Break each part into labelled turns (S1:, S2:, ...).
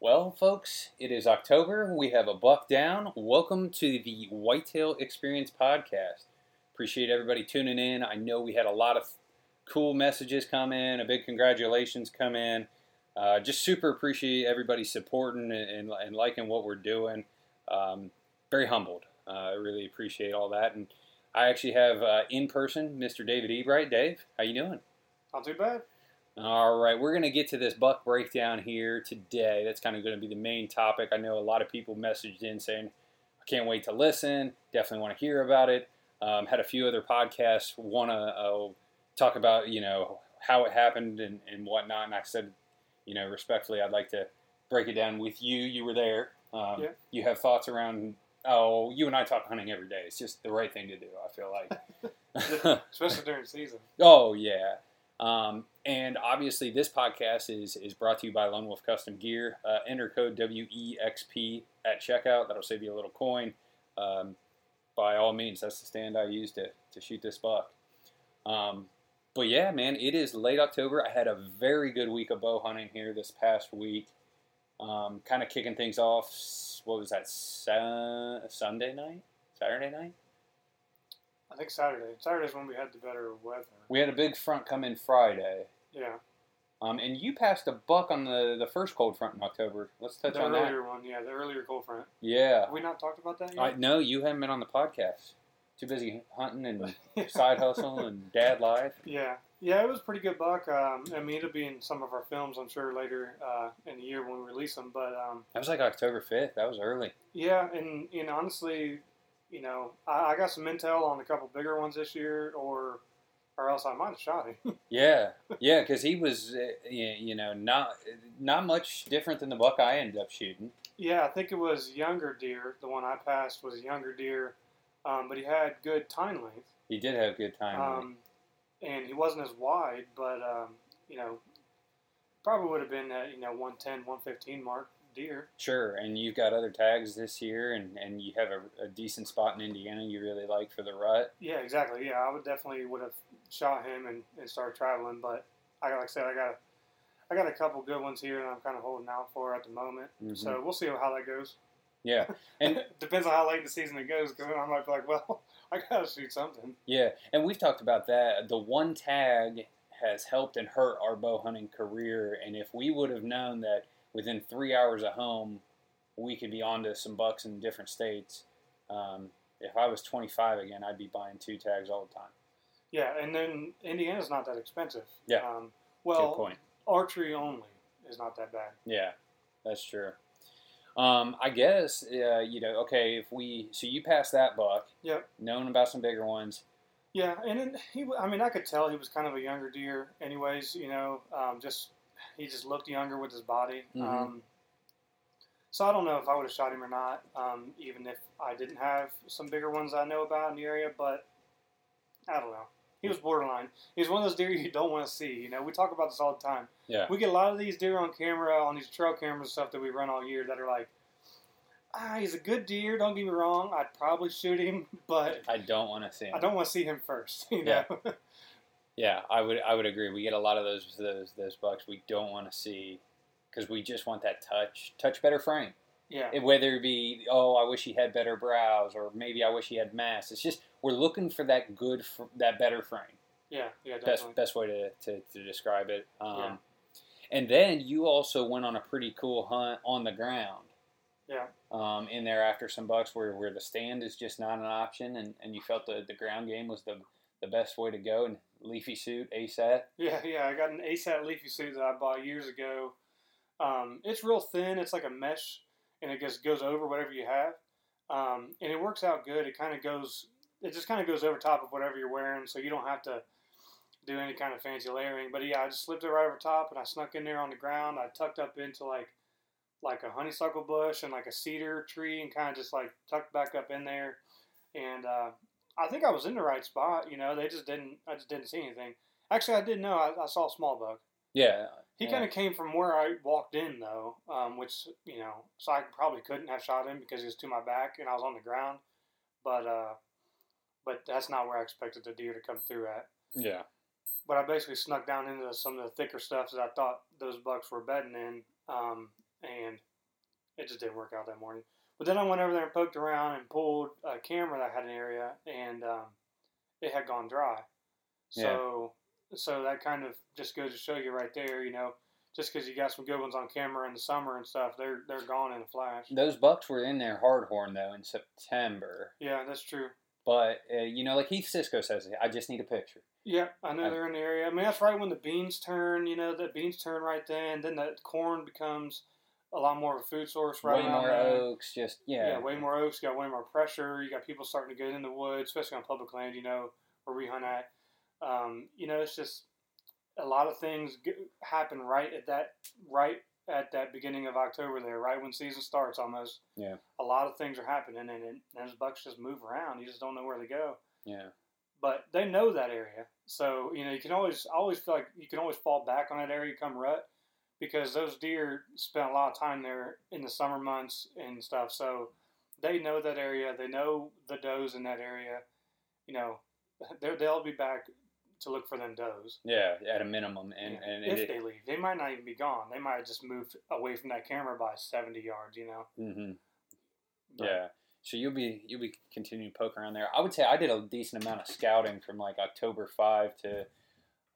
S1: Well, folks, it is October. We have a buck down. Welcome to the Whitetail Experience podcast. Appreciate everybody tuning in. I know we had a lot of cool messages come in, a big congratulations come in. Uh, just super appreciate everybody supporting and, and, liking what we're doing. Um, very humbled. Uh, I really appreciate all that. And I actually have uh, in person Mr. David Ebright. Dave, how you doing?
S2: Not too bad.
S1: All right, we're going to get to this buck breakdown here today. That's kind of going to be the main topic. I know a lot of people messaged in saying, I can't wait to listen, definitely want to hear about it. Um, had a few other podcasts want to uh, talk about, you know, how it happened and, and whatnot. And I said, you know, respectfully, I'd like to break it down with you. You were there. Um,
S2: Yeah.
S1: You have thoughts around, oh, you and I talk hunting every day. It's just the right thing to do, I feel like.
S2: Especially during season.
S1: Oh yeah. Um, and obviously, this podcast is is brought to you by Lone Wolf Custom Gear. Uh, enter code WEXP at checkout. That'll save you a little coin. Um, by all means, that's the stand I used to to shoot this buck. Um, but yeah, man, it is late October. I had a very good week of bow hunting here this past week. Um, kind of kicking things off. What was that? Sun- Sunday night, Saturday night.
S2: I think Saturday. Saturday's when we had the better weather.
S1: We had a big front come in Friday.
S2: Yeah.
S1: Um, and you passed a buck on the, the first cold front in October. Let's touch
S2: The
S1: on that.
S2: earlier one, yeah, the earlier cold front.
S1: Yeah.
S2: Have we not talked about that yet?
S1: I no, you haven't been on the podcast. Too busy hunting and side hustle and dad life.
S2: yeah. Yeah, it was a pretty good buck. Um, I mean, it'll be in some of our films, I'm sure, later uh, in the year when we release them. But um,
S1: That was like October fifth. That was early.
S2: yeah, and, and honestly, you know, I, I got some intel on a couple bigger ones this year, or or else I might have shot him.
S1: Yeah, yeah, because he was, uh, you know, not not much different than the buck I ended up shooting.
S2: Yeah, I think it was younger deer. The one I passed was a younger deer, um, but he had good tine length,
S1: He did have good tine.
S2: um, and he wasn't as wide. But um, you know, probably would have been at you know 110, 115 mark deer.
S1: Sure, and you've got other tags this year, and, and you have a, a decent spot in Indiana you really like for the rut.
S2: Yeah, exactly. Yeah, I would definitely would have shot him and, and started traveling. But I got, like I said, I got I got a couple good ones here, and I'm kind of holding out for at the moment.
S1: Mhm.
S2: So we'll see how that goes.
S1: Yeah, And-
S2: depends on how late the season it goes. Because I might be like, well, I gotta shoot something.
S1: Yeah, and we've talked about that. The one tag has helped and hurt our bow hunting career, and if we would have known that within three hours of home, we could be onto some bucks in different states. Um, if I was 25 again, I'd be buying two tags all the time.
S2: Yeah, and then Indiana's not that expensive.
S1: Yeah.
S2: Um, well, archery only is not that bad.
S1: Yeah, that's true. Um, I guess uh, you know. Okay, if we so you passed that buck,
S2: Yep.
S1: knowing about some bigger ones.
S2: Yeah, and then he, I mean, I could tell he was kind of a younger deer, anyways. You know, um, just he just looked younger with his body.
S1: Mhm.
S2: Um, so I don't know if I would have shot him or not, um, even if I didn't have some bigger ones I know about in the area. But I don't know. He was borderline. He's one of those deer you don't want to see. You know, we talk about this all the time.
S1: Yeah,
S2: We get a lot of these deer on camera, on these trail cameras and stuff that we run all year that are like, ah, he's a good deer. Don't get me wrong. I'd probably shoot him, but
S1: I don't want to see him.
S2: I don't want to see him first. You
S1: Yeah.
S2: know?
S1: Yeah, I would I would agree. We get a lot of those those those bucks we don't want to see because we just want that touch touch better frame.
S2: yeah.
S1: It- Whether it be oh I wish he had better brows or maybe I wish he had mass. It's just we're looking for that good fr- that better frame.
S2: Yeah. Yeah. Definitely.
S1: Best best way to, to, to describe it. Um,
S2: Yeah.
S1: And then you also went on a pretty cool hunt on the ground.
S2: Yeah.
S1: Um, in there after some bucks where, where the stand is just not an option and, and you felt the, the ground game was the the best way to go and leafy suit ASAT.
S2: Yeah. Yeah. I got an ASAT leafy suit that I bought years ago. Um, it's real thin. It's like a mesh, and it just goes over whatever you have, um, and it works out good. It kind of goes. It just kind of goes over top of whatever you're wearing, so you don't have to do any kind of fancy layering. But yeah, I just slipped it right over top, and I snuck in there on the ground. I tucked up into like like a honeysuckle bush and like a cedar tree, and kind of just like tucked back up in there. And uh, I think I was in the right spot. You know, they just didn't. I just didn't see anything. Actually, I didn't know. I, I saw a small buck.
S1: Yeah.
S2: He
S1: yeah.
S2: kind of came from where I walked in, though, um, which you know, so I probably couldn't have shot him because he was to my back and I was on the ground. But uh, but that's not where I expected the deer to come through at.
S1: Yeah.
S2: But I basically snuck down into some of the thicker stuff that I thought those bucks were bedding in, um, and it just didn't work out that morning. But then I went over there and poked around and pulled a camera that had an area, and um, it had gone dry. So so that kind of just goes to show you right there, you know, just because you got some good ones on camera in the summer and stuff, they're they're gone in a flash.
S1: Those bucks were in there hard horn though in September.
S2: Yeah, that's true.
S1: But uh, you know, like Heath Cisco says, I just need a picture.
S2: Yeah, I know
S1: I-
S2: they're in the area. I mean, that's right when the beans turn. You know, the beans turn right then. Then the corn becomes a lot more of a food source right
S1: way more oaks, just yeah.
S2: Yeah. way more oaks. Got way more pressure. You got people starting to get in the woods, especially on public land. You know, where we hunt at. Um, you know, it's just a lot of things get, happen right at that right at that beginning of October there, right when season starts almost.
S1: Yeah.
S2: A lot of things are happening, and, and those bucks just move around. You just don't know where they go
S1: yeah.
S2: but they know that area. So you know you can always always feel like you can always fall back on that area come rut because those deer spend a lot of time there in the summer months and stuff. So they know that area. They know the does in that area. You know, they they'll be back to look for them does.
S1: Yeah, at a minimum, and
S2: Yeah,
S1: and
S2: if
S1: it,
S2: they leave, they might not even be gone. They might have just moved away from that camera by seventy yards. You know.
S1: hmm
S2: But-
S1: yeah. So you'll be you'll be continuing to poke around there. I would say I did a decent amount of scouting from like October five to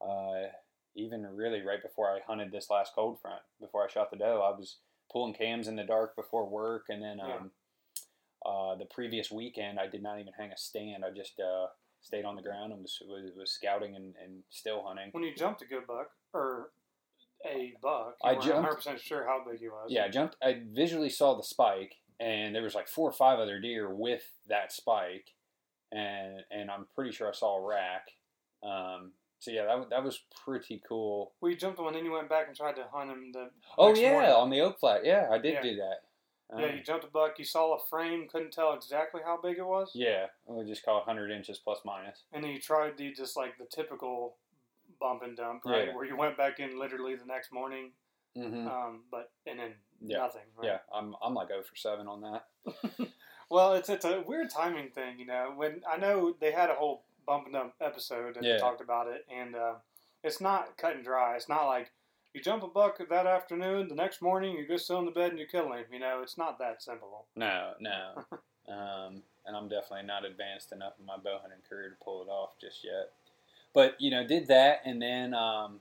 S1: uh, even really right before I hunted this last cold front. Before I shot the doe, I was pulling cams in the dark before work, and then
S2: Yeah.
S1: um, uh, the previous weekend I did not even hang a stand. I just uh, stayed on the ground and was was, was scouting and, and still hunting.
S2: When you jumped a good buck or a buck,
S1: I jumped-
S2: 100 percent sure how big he was.
S1: Yeah, I jumped. I visually saw the spike, and there was like four or five other deer with that spike, and and I'm pretty sure I saw a rack. Um, so yeah, that, that was pretty cool.
S2: Well, you jumped one, then you went back and tried to hunt him the.
S1: Oh yeah,
S2: morning.
S1: on the oak flat. Yeah, I did
S2: Yeah.
S1: do that.
S2: Yeah,
S1: Um,
S2: you jumped a buck. You saw a frame, couldn't tell exactly how big it was,
S1: yeah, we'll just call it 100 inches plus minus.
S2: and then you tried the just like the typical bump and dump, right?
S1: Yeah.
S2: Where you went back in literally the next morning,
S1: Mm-hmm.
S2: um, but and then
S1: Yeah.
S2: nothing. Right?
S1: Yeah, I'm I'm like 0 for seven on that.
S2: Well, it's it's a weird timing thing, you know. When I know they had a whole bump and dump episode and
S1: Yeah.
S2: talked about it, and uh, it's not cut and dry. It's not like you jump a buck that afternoon, the next morning you go sit on the bed and you kill him. You know, it's not that simple.
S1: No, no. um, and I'm definitely not advanced enough in my bow hunting career to pull it off just yet. But you know, did that, and then um,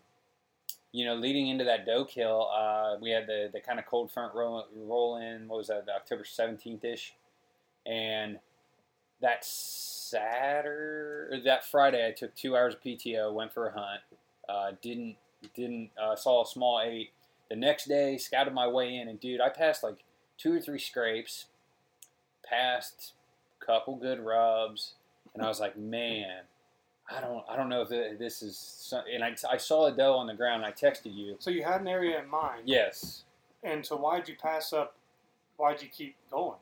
S1: you know, leading into that doe kill, uh, we had the the kind of cold front roll, roll in. What was that? October 17th ish, and that Saturday, that Friday, I took two hours of PTO, went for a hunt. Uh, didn't didn't uh, saw a small eight. The next day, scouted my way in, and dude, I passed like two or three scrapes, passed a couple good rubs, and I was like, man, I don't, I don't know if this is. Some, and I, I saw a doe on the ground. and I texted you.
S2: So you had an area in mind,
S1: Yes,
S2: and so why'd you pass up? Why'd you keep going?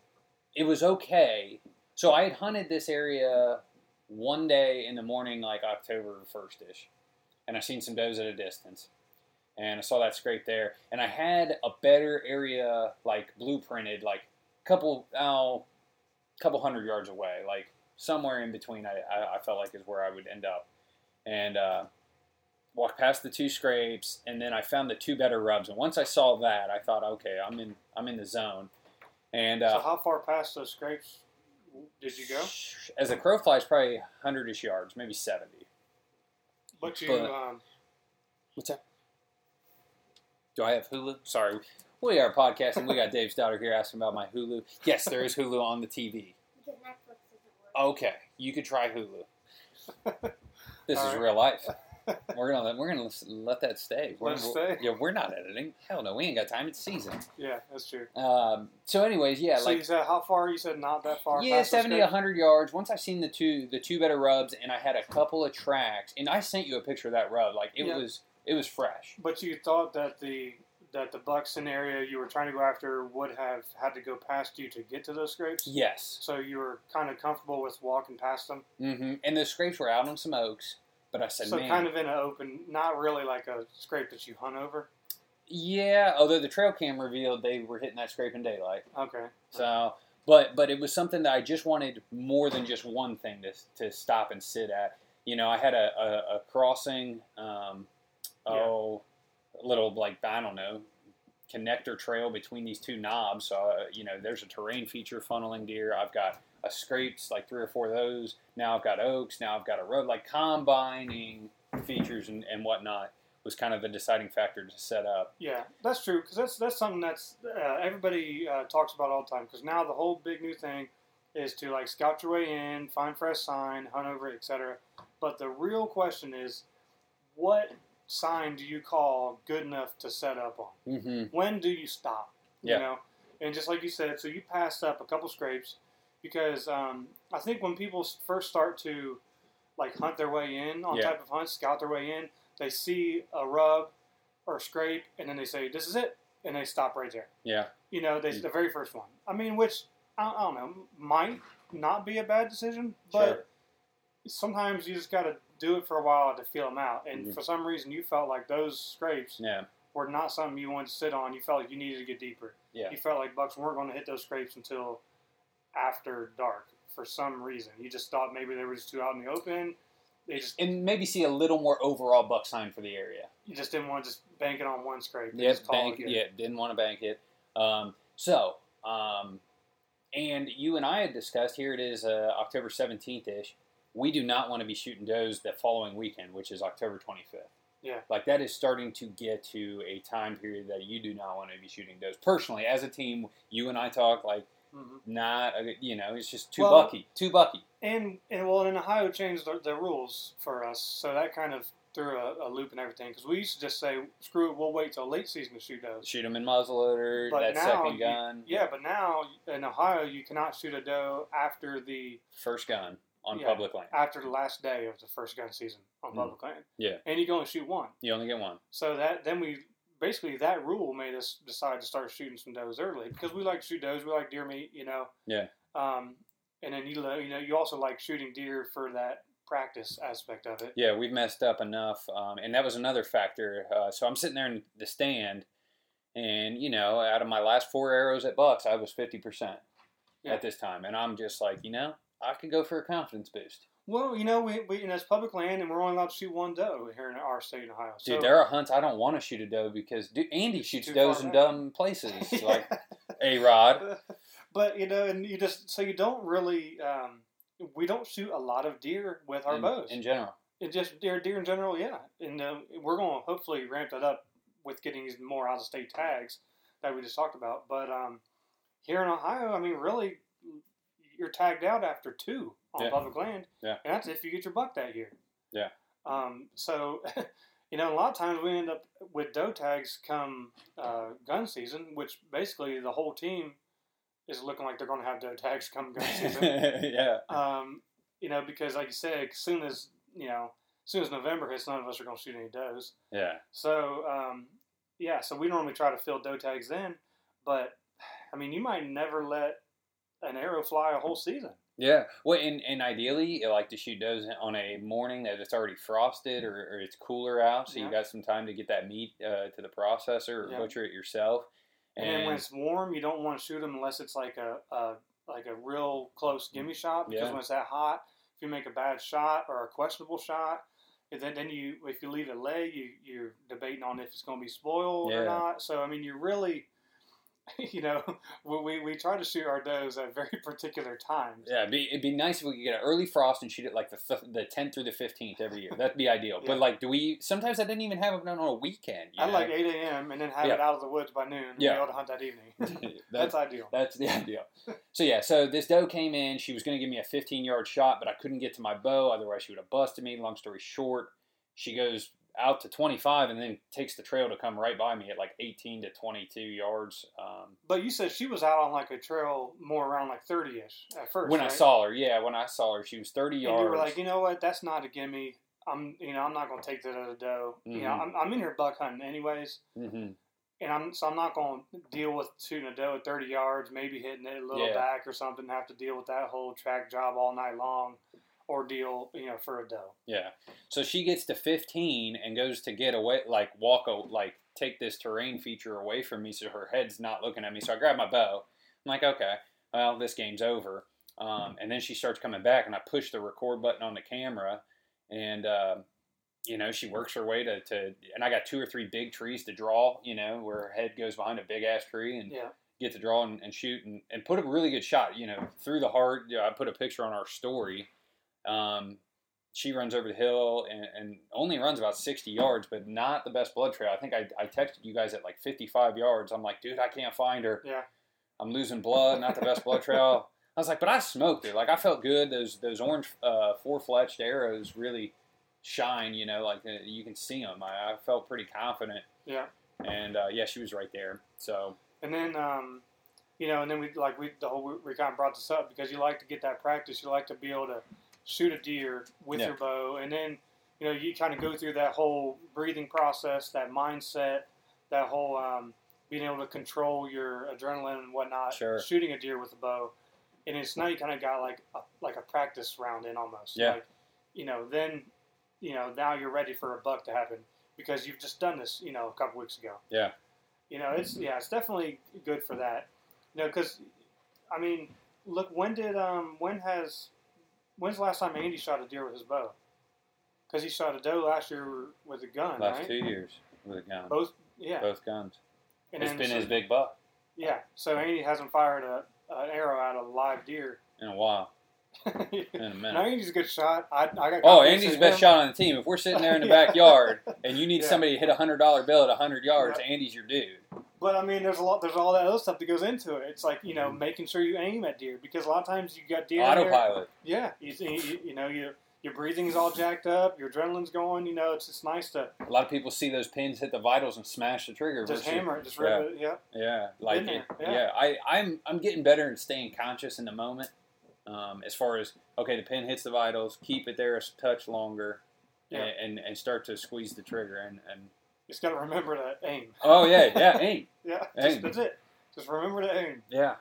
S1: it was okay. So I had hunted this area one day in the morning, like October first ish, and I seen some does at a distance, and I saw that scrape there, and I had a better area like blueprinted, like a couple oh, couple hundred yards away, like somewhere in between. I, I, I felt like is where I would end up, and uh, walked past the two scrapes, and then I found the two better rubs, and once I saw that, I thought, okay, I'm in I'm in the zone, and uh,
S2: so how far past those scrapes did you go?
S1: as a crow flies, probably hundred-ish yards, maybe seventy.
S2: But you,
S1: But-
S2: um,
S1: What's that? Do I have Hulu? Sorry, we are podcasting. We got Dave's daughter here asking about my Hulu. Yes, there is Hulu on the TV.
S3: Because Netflix doesn't work.
S1: Okay, you could try Hulu. This
S2: All
S1: is
S2: right.
S1: real life. We're gonna let, we're gonna let that stay. We're,
S2: Let it stay?
S1: Yeah, we're not editing. Hell no, we ain't got time. It's season.
S2: yeah, that's true.
S1: Um, so, anyways, yeah,
S2: so
S1: like
S2: you said how far? You said not that far.
S1: yeah,
S2: past
S1: 70,
S2: scrapes?
S1: 100 yards. Once I seen the two the two better rubs, and I had a couple of tracks, and I sent you a picture of that rub. Like it
S2: Yeah.
S1: was it was fresh.
S2: But you thought that the that the buck scenario you were trying to go after would have had to go past you to get to those scrapes.
S1: Yes.
S2: So you were kind of comfortable with walking past them.
S1: hmm And the scrapes were out on some oaks, but I said,
S2: so
S1: man,
S2: kind of in an open, not really like a scrape that you hunt over.
S1: yeah. Although the trail cam revealed they were hitting that scrape in daylight.
S2: Okay.
S1: So, but but it was something that I just wanted more than just one thing to to stop and sit at. You know, I had a a, a crossing. Um, oh, a little like I don't know, connector trail between these two knobs. So uh, you know, there's a terrain feature funneling deer. I've got a scrapes, like three or four of those. Now I've got oaks. Now I've got a road. Like combining features and, and whatnot was kind of the deciding factor to set up.
S2: Yeah, that's true because that's that's something that's uh, everybody uh, talks about all the time. Because now the whole big new thing is to like scout your way in, find fresh sign, hunt over it, etc. But the real question is, what sign do you call good enough to set up on?
S1: Mm-hmm.
S2: When do you stop? You
S1: Yeah.
S2: know, and just like you said, so you passed up a couple scrapes because um, I think when people first start to like hunt their way in on
S1: Yeah.
S2: type of hunt, scout their way in, they see a rub or scrape, and then they say, "This is it," and they stop right there.
S1: Yeah.
S2: You know, they,
S1: Mm.
S2: the very first one. I mean, which I, I don't know, might not be a bad decision, but
S1: Sure.
S2: sometimes you just got to do it for a while to feel them out. And
S1: Mhm.
S2: for some reason, you felt like those scrapes
S1: Yeah.
S2: were not something you wanted to sit on. You felt like you needed to get deeper.
S1: Yeah.
S2: You felt like bucks weren't going to hit those scrapes until after dark for some reason. You just thought maybe they were just too out in the open. They just
S1: And maybe see a little more overall buck sign for the area.
S2: you just didn't want to just bank it on one scrape.
S1: Yep,
S2: just call it
S1: bank. Yeah, didn't want to bank it. Um, so, um, and you and I had discussed here it is uh, October seventeenth ish. We do not want to be shooting does that following weekend, which is October twenty fifth.
S2: Yeah.
S1: like that is starting to get to a time period that you do not want to be shooting does. Personally, as a team, you and I talk like
S2: Mhm.
S1: not. uh, You know, it's just too
S2: Well-
S1: bucky, too bucky.
S2: And and well, in Ohio changed the, the rules for us, so that kind of threw a, a loop and everything. Because we used to just say, "Screw it, we'll wait till late season to shoot those."
S1: Shoot them in muzzleloader.
S2: But
S1: that
S2: now
S1: second
S2: you-
S1: gun.
S2: Yeah, but now in Ohio, you cannot shoot a doe after the
S1: first gun on
S2: Yeah.
S1: public land.
S2: after the last day of the first gun season on
S1: Mhm.
S2: public land.
S1: Yeah.
S2: and you can only shoot one.
S1: You only get one.
S2: So that then we basically that rule made us decide to start shooting some does early because we like to shoot does. We like deer meat, you know.
S1: Yeah.
S2: Um, and then you lo- you know you also like shooting deer for that practice aspect of it.
S1: Yeah, we've messed up enough, um, and that was another factor. Uh, so I'm sitting there in the stand, and you know, out of my last four arrows at Bucks, I was fifty percent
S2: Yeah.
S1: at this time, and I'm just like, you know, I could go for a confidence boost,
S2: Well, you know we, we and it's public land and we're only allowed to shoot one doe here in our state in Ohio.
S1: dude. there are hunts I don't want to shoot a doe because dude, Andy shoots does in dumb places, like a rod.
S2: but you know, and you just so you don't really. Um, we don't shoot a lot of deer with our
S1: in,
S2: bows.
S1: in general.
S2: It just deer, deer in general, yeah. And uh, we're going to hopefully ramp that up with getting these more out of state tags that we just talked about. But um, here in Ohio, I mean, really, you're tagged out after two on
S1: Yeah.
S2: public land.
S1: Yeah.
S2: And that's if you get your buck that year.
S1: Yeah.
S2: Um, so, you know, a lot of times we end up with doe tags come uh, gun season, which basically the whole team is looking like they're going to have doe tags come gun season.
S1: yeah,
S2: Um, you know, because like you said, as soon as you know, as soon as November hits, none of us are going to shoot any does.
S1: yeah.
S2: So um, yeah, so we normally try to fill doe tags then, but I mean, you might never let an arrow fly a whole season.
S1: Yeah. Well, and, and ideally, you like to shoot those on a morning that it's already frosted or, or it's cooler out, so
S2: Yeah.
S1: you got some time to get that meat uh, to the processor or
S2: Yeah.
S1: butcher it yourself.
S2: And, then when it's warm, you don't want to shoot them unless it's like a, a like a real close gimme shot because
S1: Yeah.
S2: when it's that hot, if you make a bad shot or a questionable shot, then then you if you leave it lay, you you're debating on if it's going to be spoiled or not. So I mean, you're really, you know, we, we try to shoot our does at very particular times.
S1: yeah, it'd be, it'd be nice if we could get an early frost and shoot it like the the 10th through the 15th every year. That'd be ideal.
S2: Yeah.
S1: But like, do we? Sometimes I didn't even have it on a weekend.
S2: I
S1: know?
S2: like 8 a.m. and then have
S1: Yeah.
S2: it out of the woods by noon and
S1: Yeah.
S2: be able to hunt that evening.
S1: That's
S2: That's ideal.
S1: That's the ideal. So yeah, so this doe came in. She was going to give me a 15 yard shot, but I couldn't get to my bow. Otherwise, she would have busted me. Long story short, she goes out to 25 and then takes the trail to come right by me at like 18 to 22 yards. Um,
S2: But you said she was out on like a trail more around like 30 ish at first.
S1: when I saw her, yeah, when I saw her, she was 30
S2: and
S1: yards.
S2: you were like, you know what? That's not a gimme. I'm, you know, I'm not going to take that as a doe. You know,
S1: Mhm.
S2: I'm, I'm in here buck hunting anyways,
S1: hmm
S2: and I'm so I'm not going to deal with shooting a doe at 30 yards, maybe hitting it a little
S1: Yeah.
S2: back or something. Have to deal with that whole track job all night long, ordeal, you know, for a doe.
S1: Yeah. So she gets to 15 and goes to get away, like walk, a, like take this terrain feature away from me, so her head's not looking at me. So I grab my bow. I'm like, okay, well, this game's over. Um, and then she starts coming back, and I push the record button on the camera, and uh, you know, she works her way to, to, and I got two or three big trees to draw, you know, where her head goes behind a big ass tree and
S2: Yeah.
S1: get to draw and, and shoot and, and put a really good shot, you know, through the heart. You know, I put a picture on our story. Um, she runs over the hill and, and only runs about 60 yards, but not the best blood trail. I think I, I texted you guys at like 55 yards. I'm like, dude, I can't find her.
S2: Yeah.
S1: I'm losing blood, not the best blood trail. I was like, but I smoked it. Like I felt good. Those those orange uh, four fletched arrows really shine. You know, like uh, you can see them. I, I felt pretty confident.
S2: Yeah.
S1: And uh, yeah, she was right there. So
S2: And then, um, you know, and then we like we the whole we kind of brought this up because you like to get that practice. You like to be able to shoot a deer with
S1: Yeah.
S2: your bow, and then you know you kind of go through that whole breathing process, that mindset, that whole um, being able to control your adrenaline and whatnot.
S1: Sure.
S2: Shooting a deer with a bow, and it's now you kind of got like a, like a practice round in almost.
S1: Yeah.
S2: Like, you know, then you know now you're ready for a buck to happen because you've just done this. You know, a couple weeks ago.
S1: Yeah.
S2: You know, it's yeah, it's definitely good for that. You know, because I mean, look, when did um when has when's the last time Andy shot a deer with his bow? Because he shot a doe last year with a gun,
S1: last
S2: right?
S1: two years with a gun,
S2: Both, yeah.
S1: both guns.
S2: and
S1: it's been
S2: so-
S1: his big buck
S2: yeah. So Andy hasn't fired a an arrow at a live deer.
S1: in a while. In a minute.
S2: Andy's a good shot. I, I got
S1: Oh, Andy's the best
S2: him.
S1: shot on the team. If we're sitting there in the
S2: Yeah.
S1: backyard and you need
S2: Yeah.
S1: somebody to hit a hundred dollar bill at hundred yards. Andy's your dude.
S2: But I mean, there's a lot. There's all that other stuff that goes into it. It's like you know, making sure you aim at deer because a lot of times you got deer. in there-
S1: Autopilot.
S2: Yeah, you, you, you know, you, your breathing's all jacked up, your adrenaline's going. You know, it's just nice to
S1: A lot of people see those pins hit the vitals and smash the trigger.
S2: just hammer it, just rip it. Yeah,
S1: Yeah, like it-
S2: yeah.
S1: yeah. I I'm I'm getting better at staying conscious in the moment. Um, as far as okay, the pin hits the vitals, keep it there a touch longer,
S2: Yeah.
S1: and, and and start to squeeze the trigger and and
S2: just got to remember to aim.
S1: oh yeah yeah aim
S2: Yeah,
S1: Aim.
S2: just, that's it. Just remember to aim.
S1: yeah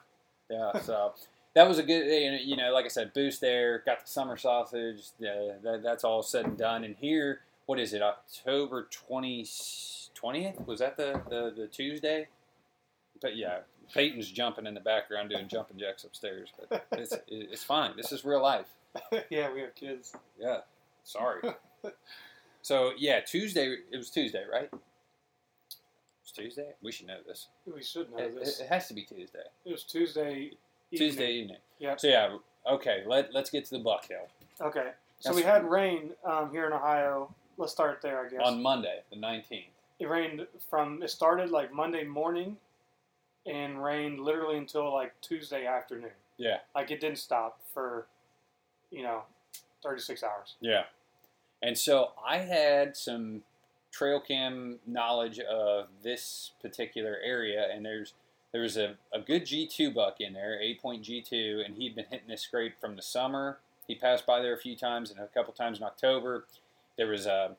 S1: yeah so. That was a good, you know, like I said, boost there. Got the summer sausage. Yeah, that, that's all said and done. And here, what is it? October 20, 20th? Was that the, the, the Tuesday? But yeah, Peyton's jumping in the background doing jumping jacks upstairs. But it's, it's fine. This is real life.
S2: yeah, we have kids.
S1: Yeah. Sorry. So yeah, Tuesday. It was Tuesday, right? It's Tuesday. We should know this.
S2: We should know
S1: It,
S2: this.
S1: it, has to be Tuesday.
S2: It was Tuesday.
S1: Tuesday
S2: evening.
S1: evening.
S2: Yeah.
S1: So yeah. Okay. Let Let's get to the Buck Hill
S2: Okay. So
S1: That's-
S2: we had rain um, here in Ohio. Let's start there, I guess.
S1: on Monday, the nineteenth.
S2: it rained from it started like Monday morning, and rained literally until like Tuesday afternoon.
S1: Yeah.
S2: Like it didn't stop for, you know, thirty six hours.
S1: Yeah. And so I had some trail cam knowledge of this particular area, and there's there was a, a good G2 buck in there, eight point G2, and he'd been hitting this scrape from the summer. He passed by there a few times and a couple times in October. There was a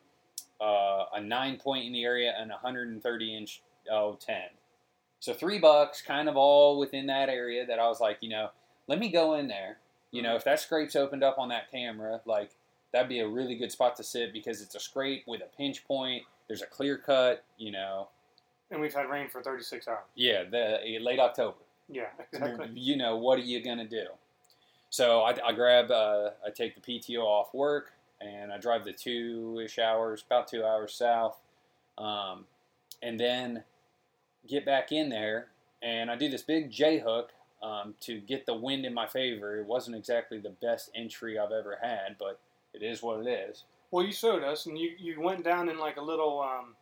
S1: uh, a nine point in the area and a 130 inch oh 10. So three bucks, kind of all within that area that I was like, you know, let me go in there. You know, if that scrape's opened up on that camera, like that'd be a really good spot to sit because it's a scrape with a pinch point. There's a clear cut, you know.
S2: And we've had rain for thirty six hours.
S1: Yeah, the late October.
S2: Yeah, exactly.
S1: You know what are you gonna do? So I, I grab, uh, I take the PTO off work, and I drive the two-ish hours, about two hours south, um, and then get back in there, and I do this big J hook um, to get the wind in my favor. It wasn't exactly the best entry I've ever had, but it is what it is.
S2: Well, you showed us, and you, you went down in like a little. Um,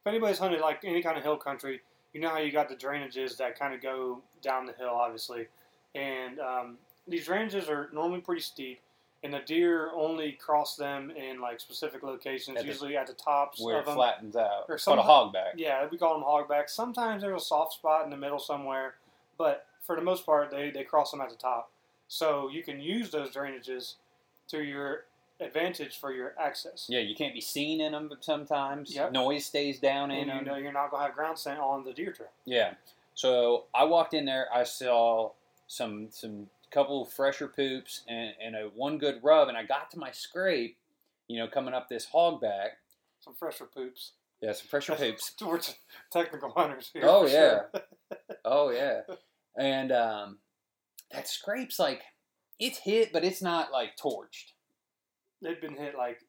S2: if anybody's hunted like any kind of hill country, you know how you got the drainages that kind of go down the hill, obviously, and um, these drainages are normally pretty steep, and the deer only cross them in like specific locations,
S1: At the-
S2: usually at the tops
S1: Where
S2: of
S1: it
S2: them.
S1: flattens out.
S2: Or
S1: It's called a
S2: some-
S1: hogback.
S2: Yeah, we call them hogbacks. Sometimes there's a soft spot in the middle somewhere, but for the most part, they, they cross them at the top. So you can use those drainages to your advantage for your access.
S1: Yeah, you can't be seen in them sometimes.
S2: Yep.
S1: Noise stays down in
S2: and you
S1: them.
S2: know you're not gonna have ground scent on the deer trail.
S1: Yeah. So I walked in there. I saw some some couple fresher poops and, and a one good rub, and I got to my scrape. You know, coming up this hogback.
S2: Some fresher poops.
S1: Yeah, some fresher poops.
S2: We're technical hunters here.
S1: Oh, yeah.
S2: sure.
S1: Oh yeah. And um, that scrape's like it's hit, but it's not like torched.
S2: They've been hit like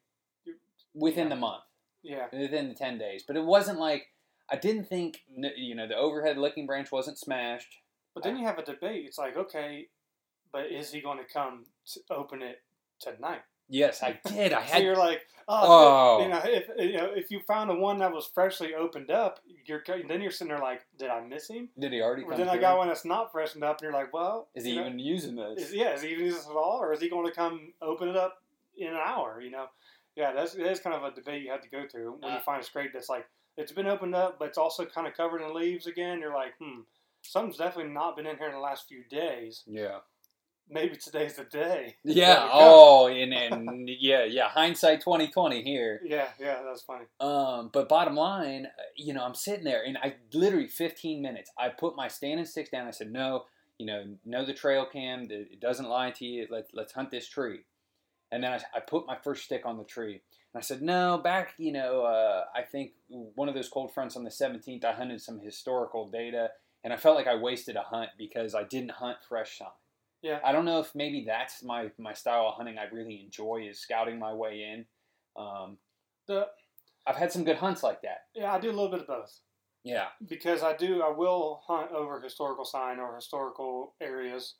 S1: within
S2: Yeah.
S1: the month,
S2: Yeah.
S1: within the ten days. But it wasn't like I didn't think you know the overhead licking branch wasn't smashed.
S2: But then you have a debate. It's like, okay, but is he going to come to open it tonight?
S1: Yes, I did. I had.
S2: So you're like, oh,
S1: Oh.
S2: you know, if you know, if you found the one that was freshly opened up, you're then you're sitting there like, did I miss him?
S1: did he already
S2: Or
S1: come?
S2: then I got one that's not freshened up, and you're like, well,
S1: Is he
S2: know,
S1: even using this?
S2: Is, yeah, is he even using this at all, or is he going to come open it up in an hour? You know, yeah, that's that's kind of a debate you have to go through when
S1: Uh,
S2: you find a scrape that's like it's been opened up, but it's also kind of covered in leaves again. You're like, hmm, something's definitely not been in here in the last few days.
S1: yeah.
S2: Maybe today's the day.
S1: Yeah.
S2: There we go.
S1: Oh, and, and yeah, yeah. Hindsight twenty twenty here.
S2: Yeah, yeah, that's funny.
S1: Um, but bottom line, uh, you know, I'm sitting there and I literally 15 minutes. I put my standing sticks down. I said, no, you know, know the trail cam. It doesn't lie to you. Let, let's hunt this tree. And then I, I put my first stick on the tree. And I said, no, back, you know, uh, I think one of those cold fronts on the 17th, I hunted some historical data. And I felt like I wasted a hunt because I didn't hunt fresh sign.
S2: Yeah.
S1: I don't know if maybe that's my, my style of hunting I really enjoy is scouting my way in. Um,
S2: The
S1: I've had some good hunts like that.
S2: yeah, I do a little bit of both
S1: Yeah.
S2: because I do I will hunt over historical sign or historical areas,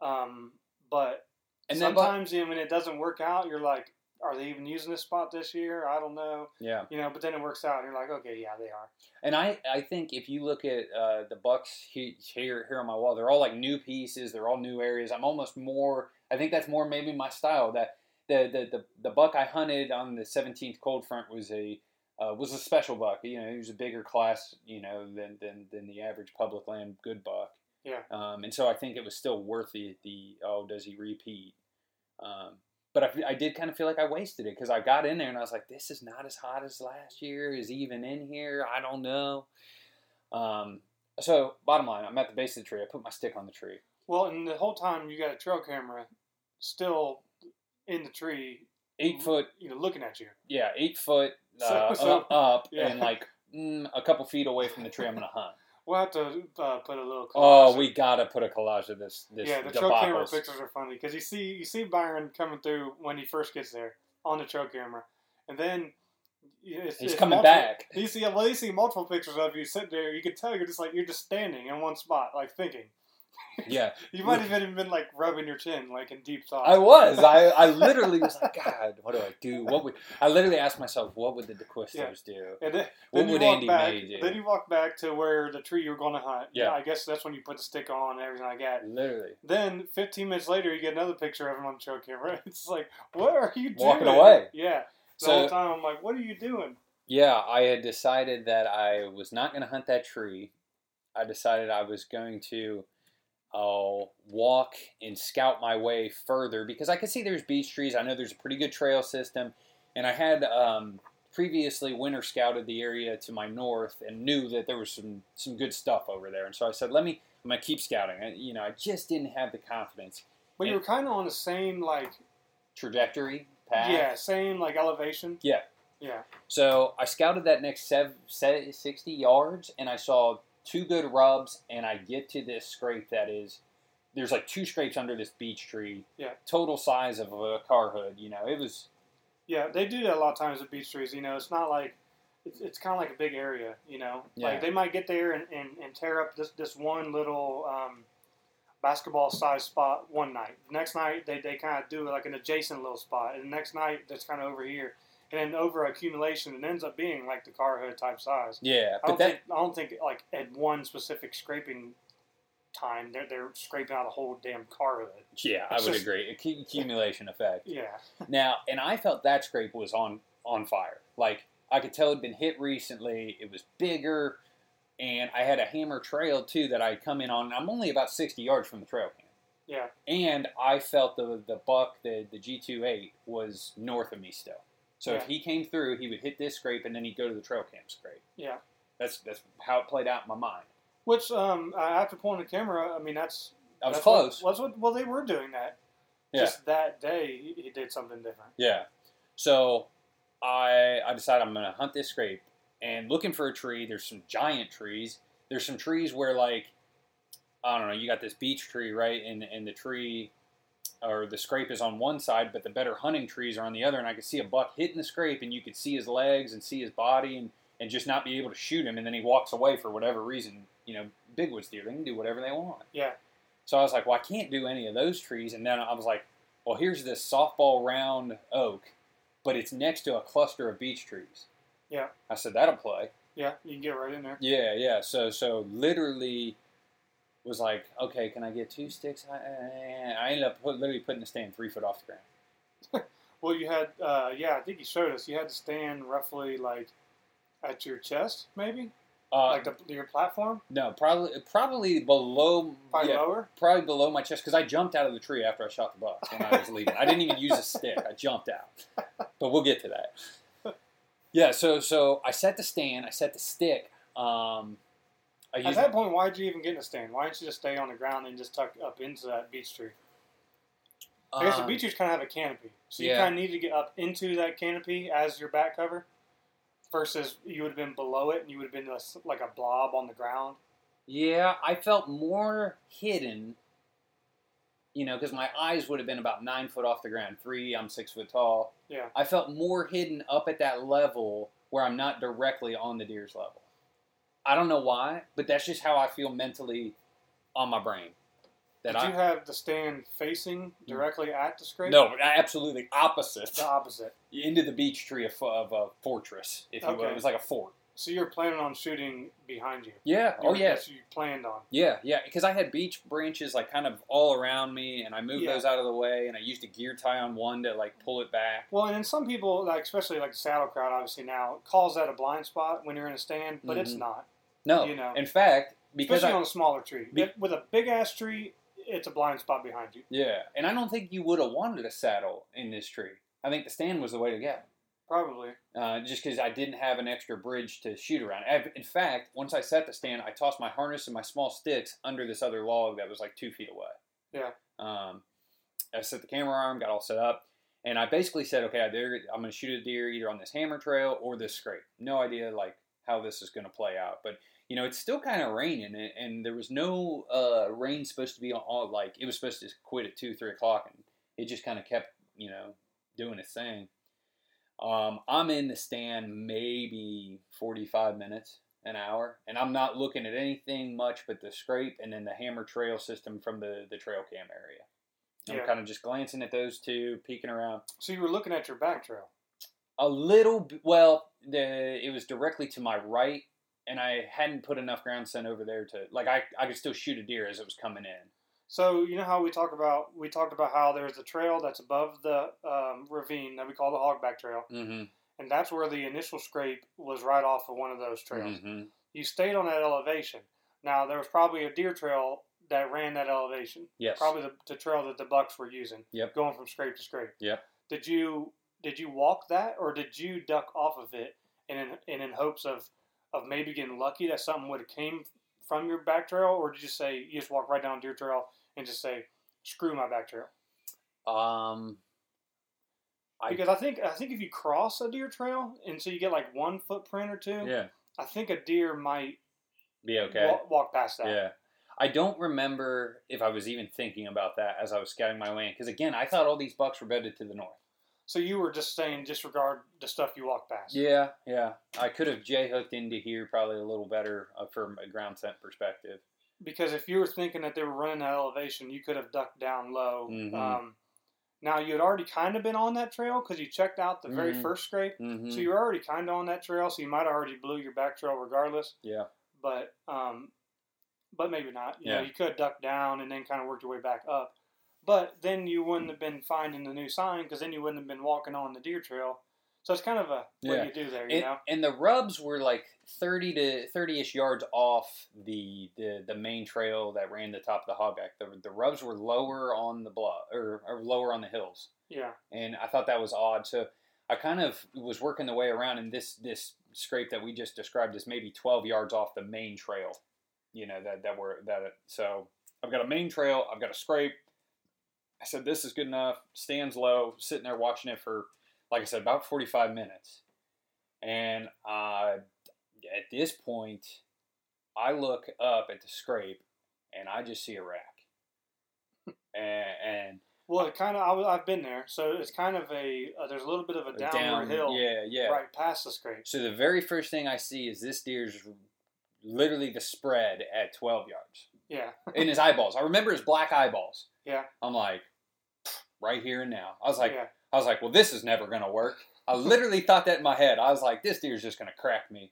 S2: um, but
S1: And then, but,
S2: sometimes you know, when it doesn't work out, you're like, are they even using this spot this year? I don't know.
S1: yeah,
S2: You know, but then it works out, and you're like, okay, yeah, they are.
S1: and I, I think if you look at uh, the bucks he, here here on my wall, they're all like new pieces. They're all new areas. I'm almost more. I think that's more maybe my style. That the the the, the buck I hunted on the 17th cold front was a uh, was a special buck. You know, he was a bigger class. You know, than than, than the average public land good buck.
S2: Yeah.
S1: Um, and so I think it was still worth the the oh does he repeat? Um, but I, I did kind of feel like I wasted it because I got in there and I was like, this is not as hot as last year. Is he even in here? I don't know. Um, so bottom line, I'm at the base of the tree. I put my stick on the tree.
S2: Well, and the whole time you got a trail camera still in the tree,
S1: Eight foot,
S2: you know, looking at you.
S1: yeah, eight foot
S2: So-
S1: uh,
S2: so-
S1: up, up
S2: yeah.
S1: and like mm, a couple feet away from the tree. I'm gonna hunt.
S2: We'll have to uh, put a little.
S1: Oh,
S2: collage.
S1: we gotta put a collage of this. This
S2: yeah, the trail camera pictures are funny because you see you see Byron coming through when he first gets there on the trail camera, and then it's,
S1: He's
S2: it's
S1: coming
S2: multiple-
S1: back.
S2: You see, well, you see multiple pictures of you sitting there. You can tell you're just like you're just standing in one spot, like thinking.
S1: Yeah,
S2: You might have even been like rubbing your chin, like in deep thought.
S1: I was. I, I literally was like, God, what do I do? What would I literally asked myself, what would the DeQuistos
S2: Yeah.
S1: do?
S2: And then,
S1: What
S2: then
S1: would Andy
S2: back,
S1: May do?
S2: Then you walk back to where the tree you were going to hunt.
S1: Yeah.
S2: I guess that's when you put the stick on and everything like that.
S1: Literally
S2: Then 15 minutes later, you get another picture of him on the trail camera. It's like, what are you doing?
S1: Walking away.
S2: Yeah. The
S1: So-
S2: whole time I'm like, what are you doing?
S1: Yeah, I had decided that I was not going to hunt that tree. I decided I was going to uh, walk and scout my way further because I could see there's beech trees. I know there's a pretty good trail system, and I had um, previously winter scouted the area to my north and knew that there was some some good stuff over there. And so I said, let me. I'm gonna keep scouting. I, you know, I just didn't have the confidence
S2: But you were kind of on the same, like,
S1: trajectory path.
S2: yeah, same, like, elevation.
S1: Yeah.
S2: Yeah.
S1: So I scouted that next sev- 60 yards and I saw two good rubs and I get to this scrape that is there's like two scrapes under this beech tree.
S2: Yeah.
S1: Total size of a car hood, you know. It was
S2: Yeah, they do that a lot of times with beech trees. You know, it's not like it's, it's kind of like a big area. You know,
S1: Yeah.
S2: like they might get there and, and, and tear up this this one little um, basketball size spot one night. The next night they, they kind of do like an adjacent little spot, and the next night that's kind of over here, and then over accumulation it ends up being like the car hood type size.
S1: yeah,
S2: I
S1: but
S2: don't
S1: that
S2: think I don't think like at one specific scraping time they're they're scraping out a whole damn car hood.
S1: yeah, I would
S2: just-
S1: agree. Accu- Accumulation effect.
S2: Yeah,
S1: Now, and I felt that scrape was on on fire. Like I could tell it'd been hit recently. It was bigger, and I had a hammer trail too that I'd come in on. I'm only about 60 yards from the trail cam.
S2: yeah,
S1: And I felt the the buck, the the G28 was north of me still. So if he came through, he would hit this scrape, and then he'd go to the trail cam scrape.
S2: yeah.
S1: That's that's how it played out in my mind.
S2: Which um, uh, after pulling the camera, I mean that's
S1: I was
S2: that's
S1: close.
S2: What, was what well they were doing that.
S1: Yeah.
S2: Just that day he, he did something different.
S1: Yeah. So I I decided I'm gonna hunt this scrape and looking for a tree. There's some giant trees. There's some trees where like I don't know. You got this beech tree right, and and the tree or the scrape is on one side, but the better hunting trees are on the other, and I could see a buck hitting the scrape, and you could see his legs and see his body, and and just not be able to shoot him, and then he walks away for whatever reason. You know, big woods deer, they can do whatever they want.
S2: Yeah.
S1: So I was like, well, I can't do any of those trees, and then I was like, well, here's this softball round oak, but it's next to a cluster of beech trees.
S2: Yeah.
S1: I said that'll play.
S2: Yeah, you can get right in there.
S1: Yeah, yeah. So so literally was like, okay, can I get two sticks? I, I ended up put, literally putting the stand three foot off the ground.
S2: Well, you had, uh, yeah, I think you showed us. You had to stand roughly like at your chest, maybe,
S1: Uh,
S2: like the, your platform,
S1: no, probably probably below
S2: probably
S1: yeah,
S2: lower.
S1: probably below my chest because I jumped out of the tree after I shot the buck when I was leaving. I didn't even use a stick. I jumped out. But we'll get to that. Yeah, so so I set the stand. I set the stick. Um,
S2: At that point, why did you even get in a stand? Why didn't you just stay on the ground and just tuck up into that beech tree? I guess the
S1: um,
S2: beech trees kind of have a canopy, so you
S1: yeah.
S2: kind of need to get up into that canopy as your back cover. Versus, you would have been below it, and you would have been like a blob on the ground.
S1: Yeah, I felt more hidden, you know, because my eyes would have been about nine foot off the ground. Three, I'm six foot tall.
S2: Yeah.
S1: I felt more hidden up at that level where I'm not directly on the deer's level. I don't know why, but that's just how I feel mentally on my brain. That
S2: Did
S1: I
S2: you have the stand facing directly at the scrape?
S1: no, absolutely opposite
S2: the opposite.
S1: into the beech tree of, of a fortress, if you will.
S2: Okay.
S1: It was like a fort.
S2: So you're planning on shooting behind you?
S1: Yeah. Oh yeah.
S2: That's you planned on.
S1: Yeah, yeah, because I had beech branches like kind of all around me, and I moved
S2: Yeah.
S1: those out of the way, and I used a gear tie on one to like pull it back.
S2: Well, and then some people, like especially like the saddle crowd, obviously now calls that a blind spot when you're in a stand, but it's
S1: Mhm.
S2: not.
S1: No,
S2: You know.
S1: in fact, because
S2: Especially
S1: I,
S2: on a smaller tree.
S1: Be-
S2: With a big ass tree, it's a blind spot behind you.
S1: yeah, and I don't think you would have wanted a saddle in this tree. I think the stand was the way to go,
S2: Probably.
S1: uh, just because I didn't have an extra bridge to shoot around. I- In fact, once I set the stand, I tossed my harness and my small sticks under this other log that was like two feet away.
S2: Yeah.
S1: Um, I set the camera arm, got all set up, and I basically said, okay, I'm going to shoot a deer either on this hammer trail or this scrape. No idea like how this is going to play out, but you know, it's still kind of raining, and, and there was no uh, rain supposed to be on, on. Like it was supposed to quit at two, three o'clock, and it just kind of kept, you know, doing its thing. Um, I'm in the stand maybe 45 minutes, an hour, and I'm not looking at anything much but the scrape and then the hammer trail system from the, the trail cam area. I'm
S2: Yeah.
S1: kind of just glancing at those two, peeking around.
S2: So you were looking at your back trail.
S1: A little, b- well, the it was directly to my right, and I hadn't put enough ground scent over there to like I I could still shoot a deer as it was coming in.
S2: So you know how we talk about we talked about how there's a trail that's above the um, ravine that we call the hogback trail,
S1: Mm-hmm.
S2: and that's where the initial scrape was right off of one of those trails.
S1: Mm-hmm.
S2: You stayed on that elevation. Now there was probably a deer trail that ran that elevation.
S1: Yes.
S2: Probably the, the trail that the bucks were using.
S1: Yep.
S2: Going from scrape to scrape.
S1: Yep.
S2: Did you did you walk that or did you duck off of it and in and in hopes of of maybe getting lucky that something would have came from your back trail or did you say you just walk right down deer trail and just say screw my back trail?
S1: Um. I
S2: Because I think I think if you cross a deer trail and so you get like one footprint or two,
S1: yeah.
S2: I think a deer might
S1: Be okay.
S2: walk, walk past that.
S1: Yeah. I don't remember if I was even thinking about that as I was scouting my way in. Because again, I thought all these bucks were bedded to the north.
S2: So you were just saying disregard the stuff you walk past.
S1: Yeah, yeah. I could have J hooked into here probably a little better uh, from a ground scent perspective.
S2: Because if you were thinking that they were running that elevation, you could have ducked down low.
S1: Mhm.
S2: Um, now you had already kind of been on that trail because you checked out the very
S1: Mhm.
S2: first scrape,
S1: Mm-hmm.
S2: so you were already kind of on that trail. So you might have already blew your back trail regardless.
S1: yeah.
S2: But um, but maybe not. You know,
S1: Yeah.
S2: you could duck down and then kind of work your way back up. But then you wouldn't have been finding the new sign because then you wouldn't have been walking on the deer trail. So it's kind of a what
S1: Yeah.
S2: do you do there, you
S1: And,
S2: know?
S1: and the rubs were like thirty to thirty-ish yards off the, the the main trail that ran the top of the hogback. The, the rubs were lower on the bluff or, or lower on the hills.
S2: Yeah.
S1: and I thought that was odd. So I kind of was working the way around, and this this scrape that we just described is maybe 12 yards off the main trail. You know that that were that. So I've got a main trail, I've got a scrape. I said this is good enough. Stands low, sitting there watching it for, like I said, about 45 minutes, and uh, at this point, I look up at the scrape, and I just see a rack, and, and
S2: Well, it kind of. I, have been there, so it's kind of a. Uh, there's a little bit of a downward
S1: down
S2: hill,
S1: Yeah, yeah.
S2: right past the scrape.
S1: So the very first thing I see is this deer's literally the spread at 12 yards
S2: Yeah,
S1: in his eyeballs. I remember his black eyeballs.
S2: Yeah.
S1: I'm like, right here and now. I was like,
S2: yeah,
S1: I was like, well, this is never gonna work. I literally thought that in my head. I was like, this deer's just gonna crack me.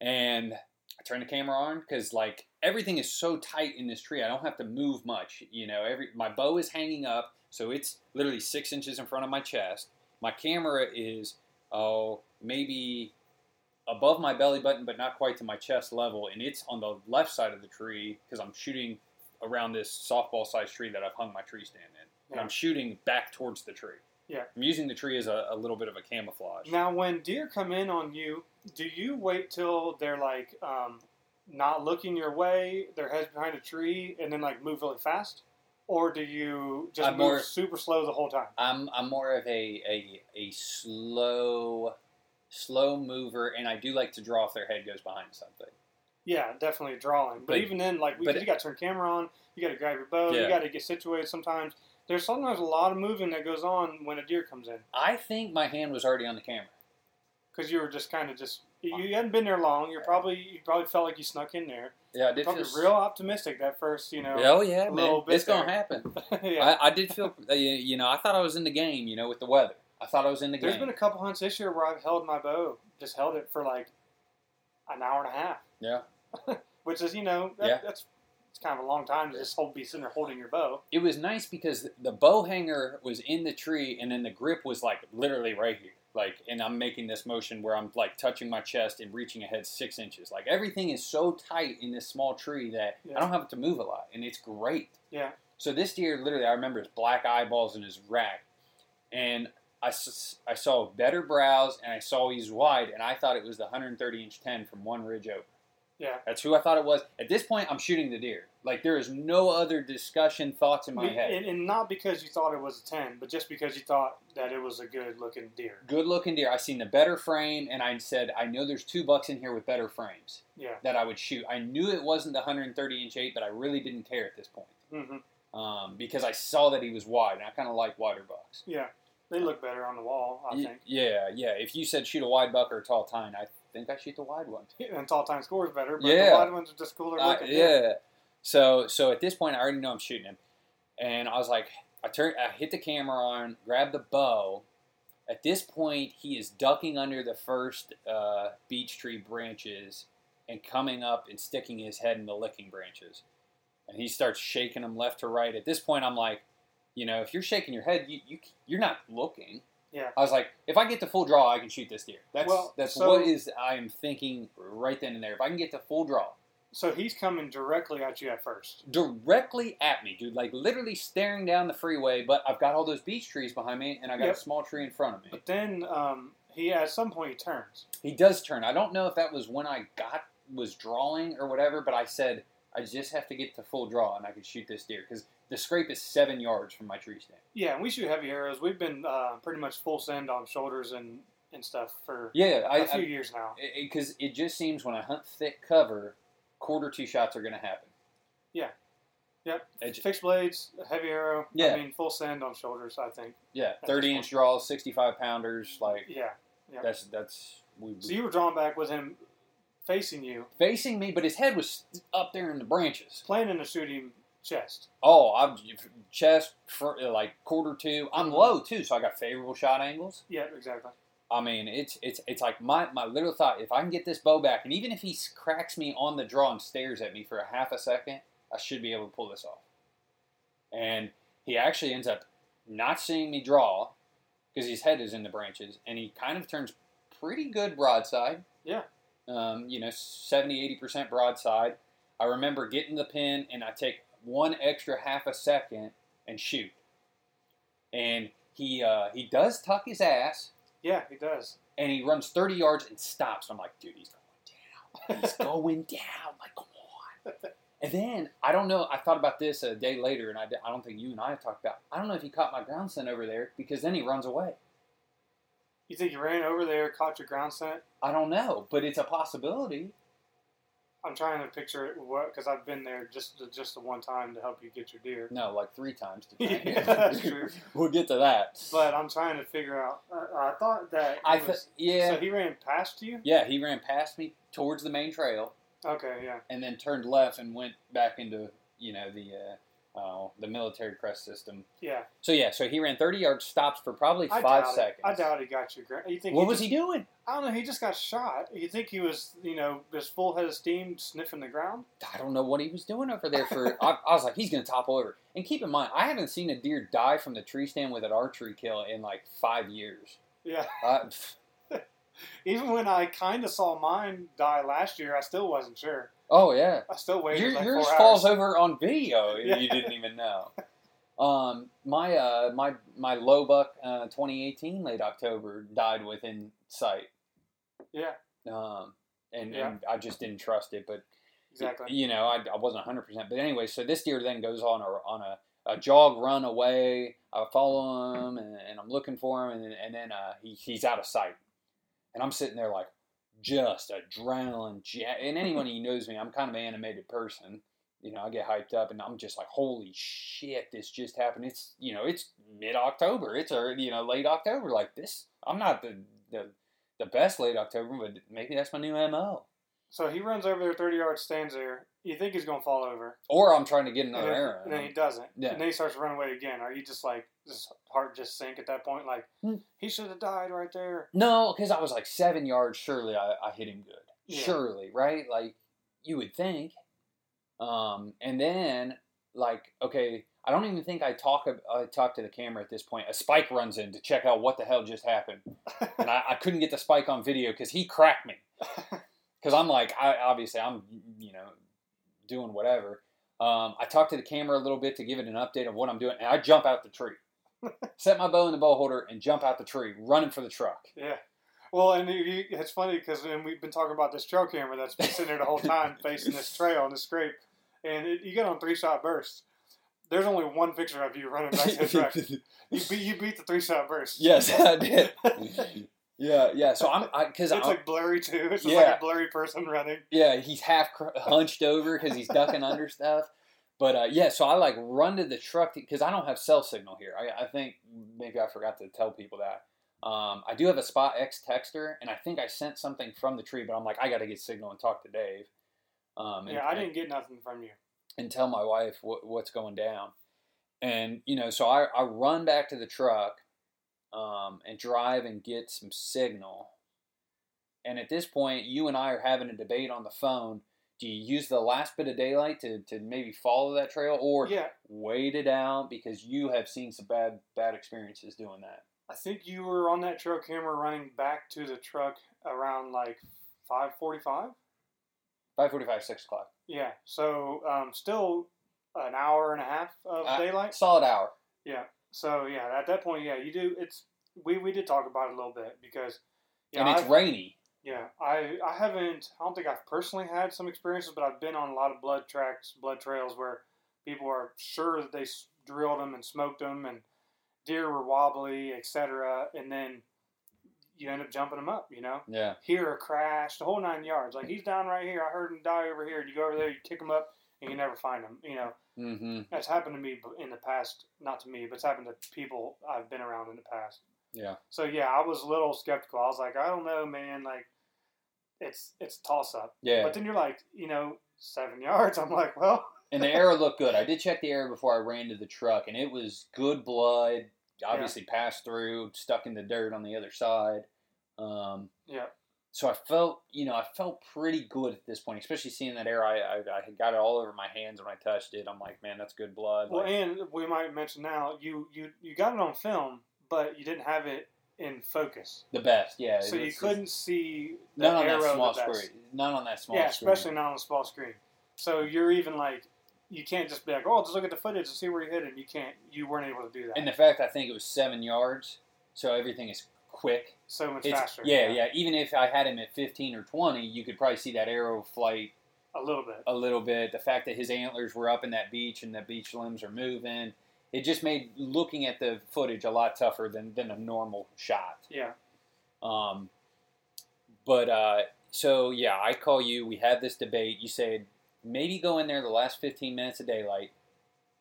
S1: And I turned the camera on because like everything is so tight in this tree. I don't have to move much. You know, every my bow is hanging up, so it's literally six inches in front of my chest. My camera is oh maybe above my belly button, but not quite to my chest level, and it's on the left side of the tree because I'm shooting around this softball-sized tree that I've hung my tree stand in, and
S2: Yeah.
S1: I'm shooting back towards the tree.
S2: Yeah.
S1: I'm using the tree as a, a little bit of a camouflage.
S2: Now, when deer come in on you, do you wait till they're like um, not looking your way, their heads behind a tree, and then like move really fast, or do you just
S1: I'm
S2: move
S1: more-
S2: super slow the whole time?
S1: I'm I'm more of a, a a slow slow mover, and I do like to draw if their head goes behind something.
S2: Yeah, definitely a drawing. But,
S1: But-
S2: even then, like we,
S1: but-
S2: you got to turn camera on, you got to grab your bow,
S1: Yeah.
S2: you got to get situated. Sometimes there's sometimes a lot of moving that goes on when a deer comes in
S1: I think my hand was already on the camera.
S2: because you were just kind of just you hadn't been there long. You're probably you probably felt like you snuck in there.
S1: Yeah, I did
S2: Probably
S1: feel
S2: real optimistic that first, you know.
S1: Oh yeah,
S2: little
S1: man,
S2: bit
S1: it's gonna happen.
S2: yeah.
S1: I, I did feel, uh, you you know, I thought I was in the game, you know, with the weather. I thought I was in the
S2: There's
S1: game.
S2: There's been a couple hunts this year where I've held my bow, just held it for like an hour and a half.
S1: Yeah.
S2: Which is, you know, that,
S1: Yeah.
S2: that's it's kind of a long time to just hold, be sitting there holding your bow.
S1: it was nice because the bow hanger was in the tree, and then the grip was like literally right here. Like, and I'm making this motion where I'm like touching my chest and reaching ahead six inches. Like everything is so tight in this small tree that
S2: Yeah.
S1: I don't have to move a lot, and it's great.
S2: Yeah.
S1: So this deer, literally, I remember his black eyeballs and his rack, and I, I saw better brows, and I saw he's wide, and I thought it was the 130 inch 10 from one ridge over.
S2: Yeah.
S1: That's who I thought it was. At this point, I'm shooting the deer. Like there is no other discussion, thoughts in my head.
S2: And, and not because you thought it was a 10, but just because you thought that it was a good looking deer.
S1: Good looking deer. I seen the better frame, and I said, I know there's two bucks in here with better frames
S2: Yeah.
S1: that I would shoot. I knew it wasn't the 130 inch eight, but I really didn't care at this point
S2: Mm-hmm.
S1: um, because I saw that he was wide, and I kind of like wider bucks.
S2: Yeah. They look better on the wall, I think.
S1: Yeah, yeah. If you said shoot a wide buck or a tall tine, I think I shoot the wide one.
S2: And tall tine scores better, but
S1: Yeah.
S2: the wide ones are just cooler
S1: Uh,
S2: looking.
S1: yeah. So so at this point, I already know I'm shooting him, and I was like, I turn, I hit the camera on, grab the bow. At this point, he is ducking under the first uh, beech tree branches and coming up and sticking his head in the licking branches, and he starts shaking them left to right. At this point, I'm like, you know, if you're shaking your head, you, you you're not looking.
S2: Yeah.
S1: I was like, if I get to full draw, I can shoot this deer. That's
S2: Well,
S1: that's
S2: so-
S1: what is I am thinking right then and there. If I can get to full draw,
S2: So he's coming directly at you at first.
S1: directly at me, dude. Like literally staring down the freeway, but I've got all those beech trees behind me, and I got
S2: Yep.
S1: a small tree in front of me.
S2: But then um, he, at some point, he turns.
S1: He does turn. I don't know if that was when I got was drawing or whatever, but I said I just have to get to full draw, and I can shoot this deer because the scrape is seven yards from my tree stand.
S2: Yeah, and we shoot heavy arrows. We've been uh, pretty much full send on shoulders and, and stuff for
S1: Yeah, I
S2: a few
S1: because
S2: years now.
S1: Because it just seems when I hunt thick cover, quarter two shots are going to happen. Yeah.
S2: Yep.
S1: It j-
S2: Fixed blades, heavy arrow.
S1: Yeah.
S2: I mean, full send on shoulders, I think.
S1: Yeah, thirty inch draws, sixty five pounders. Like
S2: Yeah. Yeah.
S1: that's that's we,
S2: So you were drawn back with him facing you,
S1: facing me, but his head was up there in the branches.
S2: planning to shoot him chest.
S1: Oh, I'm chest fr- like quarter two. I'm low too, so I got favorable shot angles.
S2: Yeah, exactly.
S1: I mean, it's it's it's like my my little thought. If I can get this bow back, and even if he cracks me on the draw and stares at me for a half a second, I should be able to pull this off. And he actually ends up not seeing me draw because his head is in the branches, and he kind of turns pretty good broadside.
S2: Yeah.
S1: Um, you know, 70 80% broadside. I remember getting the pin, and I take one extra half a second and shoot. And he uh, he does tuck his ass,
S2: Yeah, he does.
S1: and he runs 30 yards and stops. I'm like, dude, he's going down. He's going down. Like, come on. And then I don't know. I thought about this a day later, and I, I don't think you and I have talked about. I don't know if he caught my ground scent over there because then he runs away.
S2: You think you ran over there, caught your ground scent?
S1: I don't know, but it's a possibility.
S2: I'm trying to picture it what because I've been there just just the one time to help you get your deer.
S1: No, like three times. To
S2: Yeah, that's true.
S1: we'll get to that.
S2: But I'm trying to figure out. Uh, I thought that
S1: I th-
S2: was,
S1: yeah,
S2: So he ran past you.
S1: yeah. He ran past me towards the main trail,
S2: Okay, yeah.
S1: and then turned left and went back into you know the uh, uh, the military crest system.
S2: Yeah,
S1: So yeah, so he ran 30 yards, stops for probably
S2: I
S1: five
S2: doubt
S1: seconds.
S2: It. I doubt he got you. Grant. You think?
S1: What
S2: he
S1: was
S2: just,
S1: he doing?
S2: I don't know. He just got shot. You think he was, you know, just full head of steam, sniffing the ground?
S1: I don't know what he was doing over there for. I, I was like, he's gonna topple over. And keep in mind, I haven't seen a deer die from the tree stand with an archery kill in like five years.
S2: Yeah.
S1: Uh,
S2: Even when I kind of saw mine die last year, I still wasn't sure.
S1: Oh yeah,
S2: I still waited
S1: Your,
S2: like
S1: yours falls
S2: hours.
S1: over on video.
S2: Yeah.
S1: You didn't even know. Um, my uh, my my low buck, uh, 2018 late October died within sight.
S2: Yeah,
S1: Um, and,
S2: Yeah.
S1: and I just didn't trust it, but
S2: exactly.
S1: you know, I, I wasn't 100%. But anyway, so this deer then goes on a, on a, a jog run away. I follow him and, and I'm looking for him, and, then- and then uh, he, he's out of sight. And I'm sitting there like, just adrenaline. Ja- and anyone who knows me, I'm kind of an animated person. You know, I get hyped up and I'm just like, holy shit, this just happened. It's, you know, it's mid October. It's already, you know, late October. Like this, I'm not the, the, the best late October, but maybe that's my new MO.
S2: So he runs over there 30 yards, stands there. You think he's going to fall over.
S1: Or I'm trying to get
S2: And
S1: another
S2: then,
S1: arrow.
S2: and then he doesn't.
S1: Yeah.
S2: And then he starts to run away again. Are you just like, his heart just sink at that point? Like,
S1: Hmm.
S2: he should have died right there.
S1: No, because I was like seven yards. Surely I, I hit him good.
S2: Yeah.
S1: Surely, right? Like you would think. Um, and then like okay, I don't even think I talk. I talk to the camera at this point. A spike runs in to check out what the hell just happened, and I, I couldn't get the spike on video because he cracked me. Because I'm like, I obviously I'm you know doing whatever. Um, I talk to the camera a little bit to give it an update of what I'm doing, and I jump out the tree, set my bow in the bow holder, and jump out the tree, running for the truck.
S2: yeah. Well, and it's funny because we've been talking about this trail camera that's been sitting there the whole time facing this trail and this scrape. And it, you get on three shot bursts. There's only one picture of you running back to the truck. You beat, you beat the three shot burst.
S1: yes, I did. Yeah, yeah. So I'm because
S2: It's
S1: I'm
S2: like blurry too. It's just
S1: Yeah.
S2: like a blurry person running.
S1: yeah. He's half cr- hunched over because he's ducking under stuff. But uh, yeah, so I like run to the truck because I don't have cell signal here. I, I think maybe I forgot to tell people that. Um, I do have a Spot X texter, and I think I sent something from the tree, but I'm like, I got to get signal and talk to Dave. Um, and,
S2: Yeah, I didn't get nothing from you.
S1: and tell my wife what, what's going down. And you know, so I, I run back to the truck um, and drive and get some signal. And at this point, you and I are having a debate on the phone. Do you use the last bit of daylight to, to maybe follow that trail, or
S2: Yeah,
S1: wait it out because you have seen some bad bad experiences doing that?
S2: I think you were on that trail camera running back to the truck around like 5:45.
S1: Five forty-five, six o'clock,
S2: Yeah, so um, still an hour and a half of
S1: Uh,
S2: daylight.
S1: solid hour.
S2: Yeah. So yeah, at that point, yeah, you do. It's we we did talk about it a little bit because yeah,
S1: and it's
S2: I've-
S1: rainy.
S2: yeah, I I haven't. I don't think I've personally had some experiences, but I've been on a lot of blood tracks, blood trails where people are sure that they s- drilled them and smoked them, and deer were wobbly, etc. And then you end up jumping them up. You know,
S1: Yeah,
S2: hear a crash, the whole nine yards. Like he's down right here. I heard him die over here. And you go over there, you kick him up, and you never find him. You know,
S1: mm-hmm.
S2: that's happened to me in the past. Not to me, but it's happened to people I've been around in the past.
S1: yeah.
S2: So yeah, I was a little skeptical. I was like, I don't know, man. Like, it's it's toss up.
S1: Yeah.
S2: But then you're like, you know, seven yards. I'm like, well,
S1: And the arrow looked good. I did check the arrow before I ran to the truck, and it was good blood. Obviously, passed through, stuck in the dirt on the other side. Um,
S2: yeah,
S1: so I felt, you know, I felt pretty good at this point, especially seeing that arrow. I, I, I had got it all over my hands when I touched it. I'm like, man, that's good blood.
S2: Well,
S1: Like,
S2: and we might mention now, you you you got it on film, but you didn't have it in focus,
S1: the best, yeah.
S2: so you couldn't see the
S1: None on that small screen. None on that small
S2: yeah,
S1: screen.
S2: especially not on a small screen. So you're even like, you can't just be like, oh, just look at the footage and see where you hit it. You can't. You weren't able to do that.
S1: And the fact I think it was seven yards, so everything is quick.
S2: so much
S1: It's,
S2: faster.
S1: yeah, yeah. Even if I had him at 15 or 20, you could probably see that arrow flight
S2: a little bit.
S1: a little bit. The fact that his antlers were up in that beech and the beech limbs are moving, it just made looking at the footage a lot tougher than, than a normal shot.
S2: Yeah,
S1: Um, but uh, so yeah, I call you. We had this debate. You said maybe go in there the last 15 minutes of daylight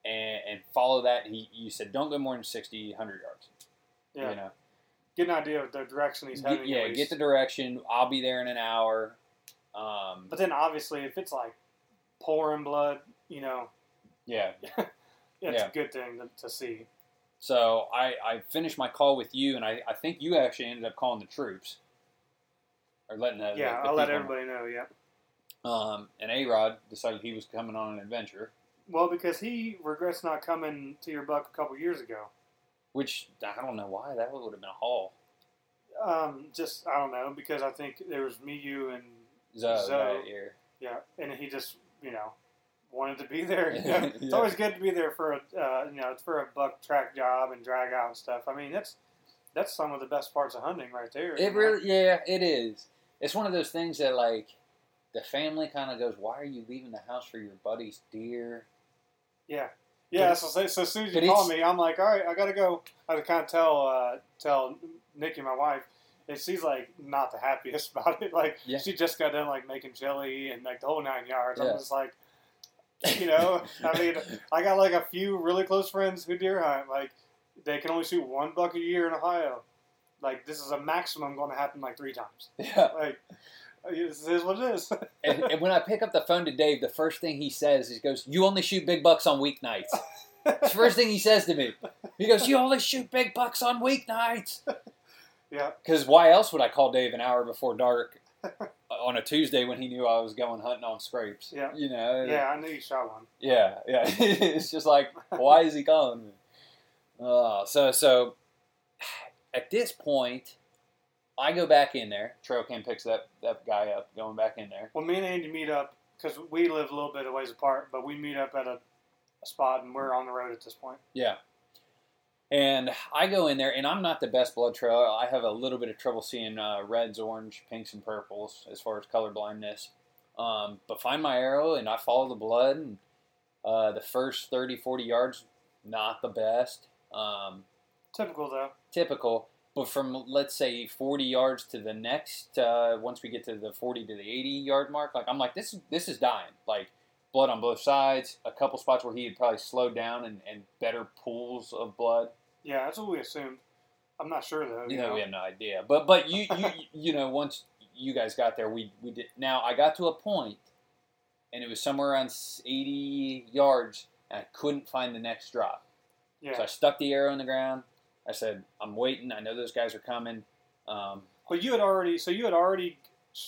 S1: and, and follow that. He, you said don't go more than 60, 100 yards.
S2: Yeah.
S1: You know,
S2: Get an idea of the direction he's heading.
S1: yeah, get the direction. I'll be there in an hour. Um,
S2: But then obviously, if it's like pouring blood, you know,
S1: yeah.
S2: it's
S1: Yeah.
S2: a good thing to, to see.
S1: So I, I finished my call with you, and I, I think you actually ended up calling the troops. Or letting the,
S2: Yeah,
S1: the, the
S2: I'll let
S1: people know.
S2: everybody know. Yeah.
S1: Um, and A Rod decided he was coming on an adventure,
S2: Well, because he regrets not coming to your buck a couple years ago.
S1: Which I don't know why that would have been a haul.
S2: Um, just I don't know because I think there was me, you, and
S1: Zoe,
S2: Zoe.
S1: that year.
S2: yeah, and he just you know wanted to be there. You know?
S1: Yeah.
S2: It's always good to be there for a uh, you know it's for a buck track job and drag out and stuff. I mean that's that's some of the best parts of hunting right there.
S1: It
S2: know?
S1: really, yeah, it is. It's one of those things that like the family kind of goes, "Why are you leaving the house for your buddy's deer?"
S2: Yeah. Yeah, so, so, so as soon as you call me, I'm like, all right, I gotta go. I to kind of tell uh, tell Nikki, my wife, and she's like not the happiest about it. Like
S1: Yeah.
S2: she just got done like making jelly and like the whole nine yards.
S1: Yeah.
S2: I'm just like, you know, I mean, I got like a few really close friends who deer hunt. Like they can only shoot one buck a year in Ohio. Like this is a maximum going to happen like three times.
S1: Yeah.
S2: Like this is what it is.
S1: and, and when I pick up the phone to Dave, the first thing he says, he goes, "You only shoot big bucks on weeknights." It's the first thing he says to me. He goes, "You only shoot big bucks on weeknights."
S2: yeah,
S1: Because why else would I call Dave an hour before dark on a Tuesday when he knew I was going hunting on scrapes?
S2: Yeah.
S1: You know.
S2: yeah, I knew you shot one.
S1: Yeah, yeah. it's just like, why is he calling me? Uh, so, so at this point, I go back in there. Trail Cam picks that, that guy up, going back in there.
S2: Well, me and Andy meet up because we live a little bit of ways apart, but we meet up at a, a spot and we're on the road at this point.
S1: Yeah. And I go in there, and I'm not the best blood trail. I have a little bit of trouble seeing uh, reds, orange, pinks, and purples as far as color blindness. Um, but find my arrow, and I follow the blood. And uh, the first 30, 40 yards, not the best. Um,
S2: Typical though.
S1: typical. But from let's say 40 yards to the next, uh, once we get to the 40 to the 80 yard mark, like I'm like this is this is dying. Like blood on both sides. A couple spots where he had probably slowed down and, and better pools of blood.
S2: Yeah, that's what we assumed. I'm not sure though.
S1: You
S2: You
S1: know,
S2: know,
S1: we have no idea. But but you you you know once you guys got there, we we did. Now I got to a point, and it was somewhere around 80 yards, and I couldn't find the next drop.
S2: yeah.
S1: So I stuck the arrow in the ground. I said, "I'm waiting. I know those guys are coming." Um,
S2: But you had already, so you had already,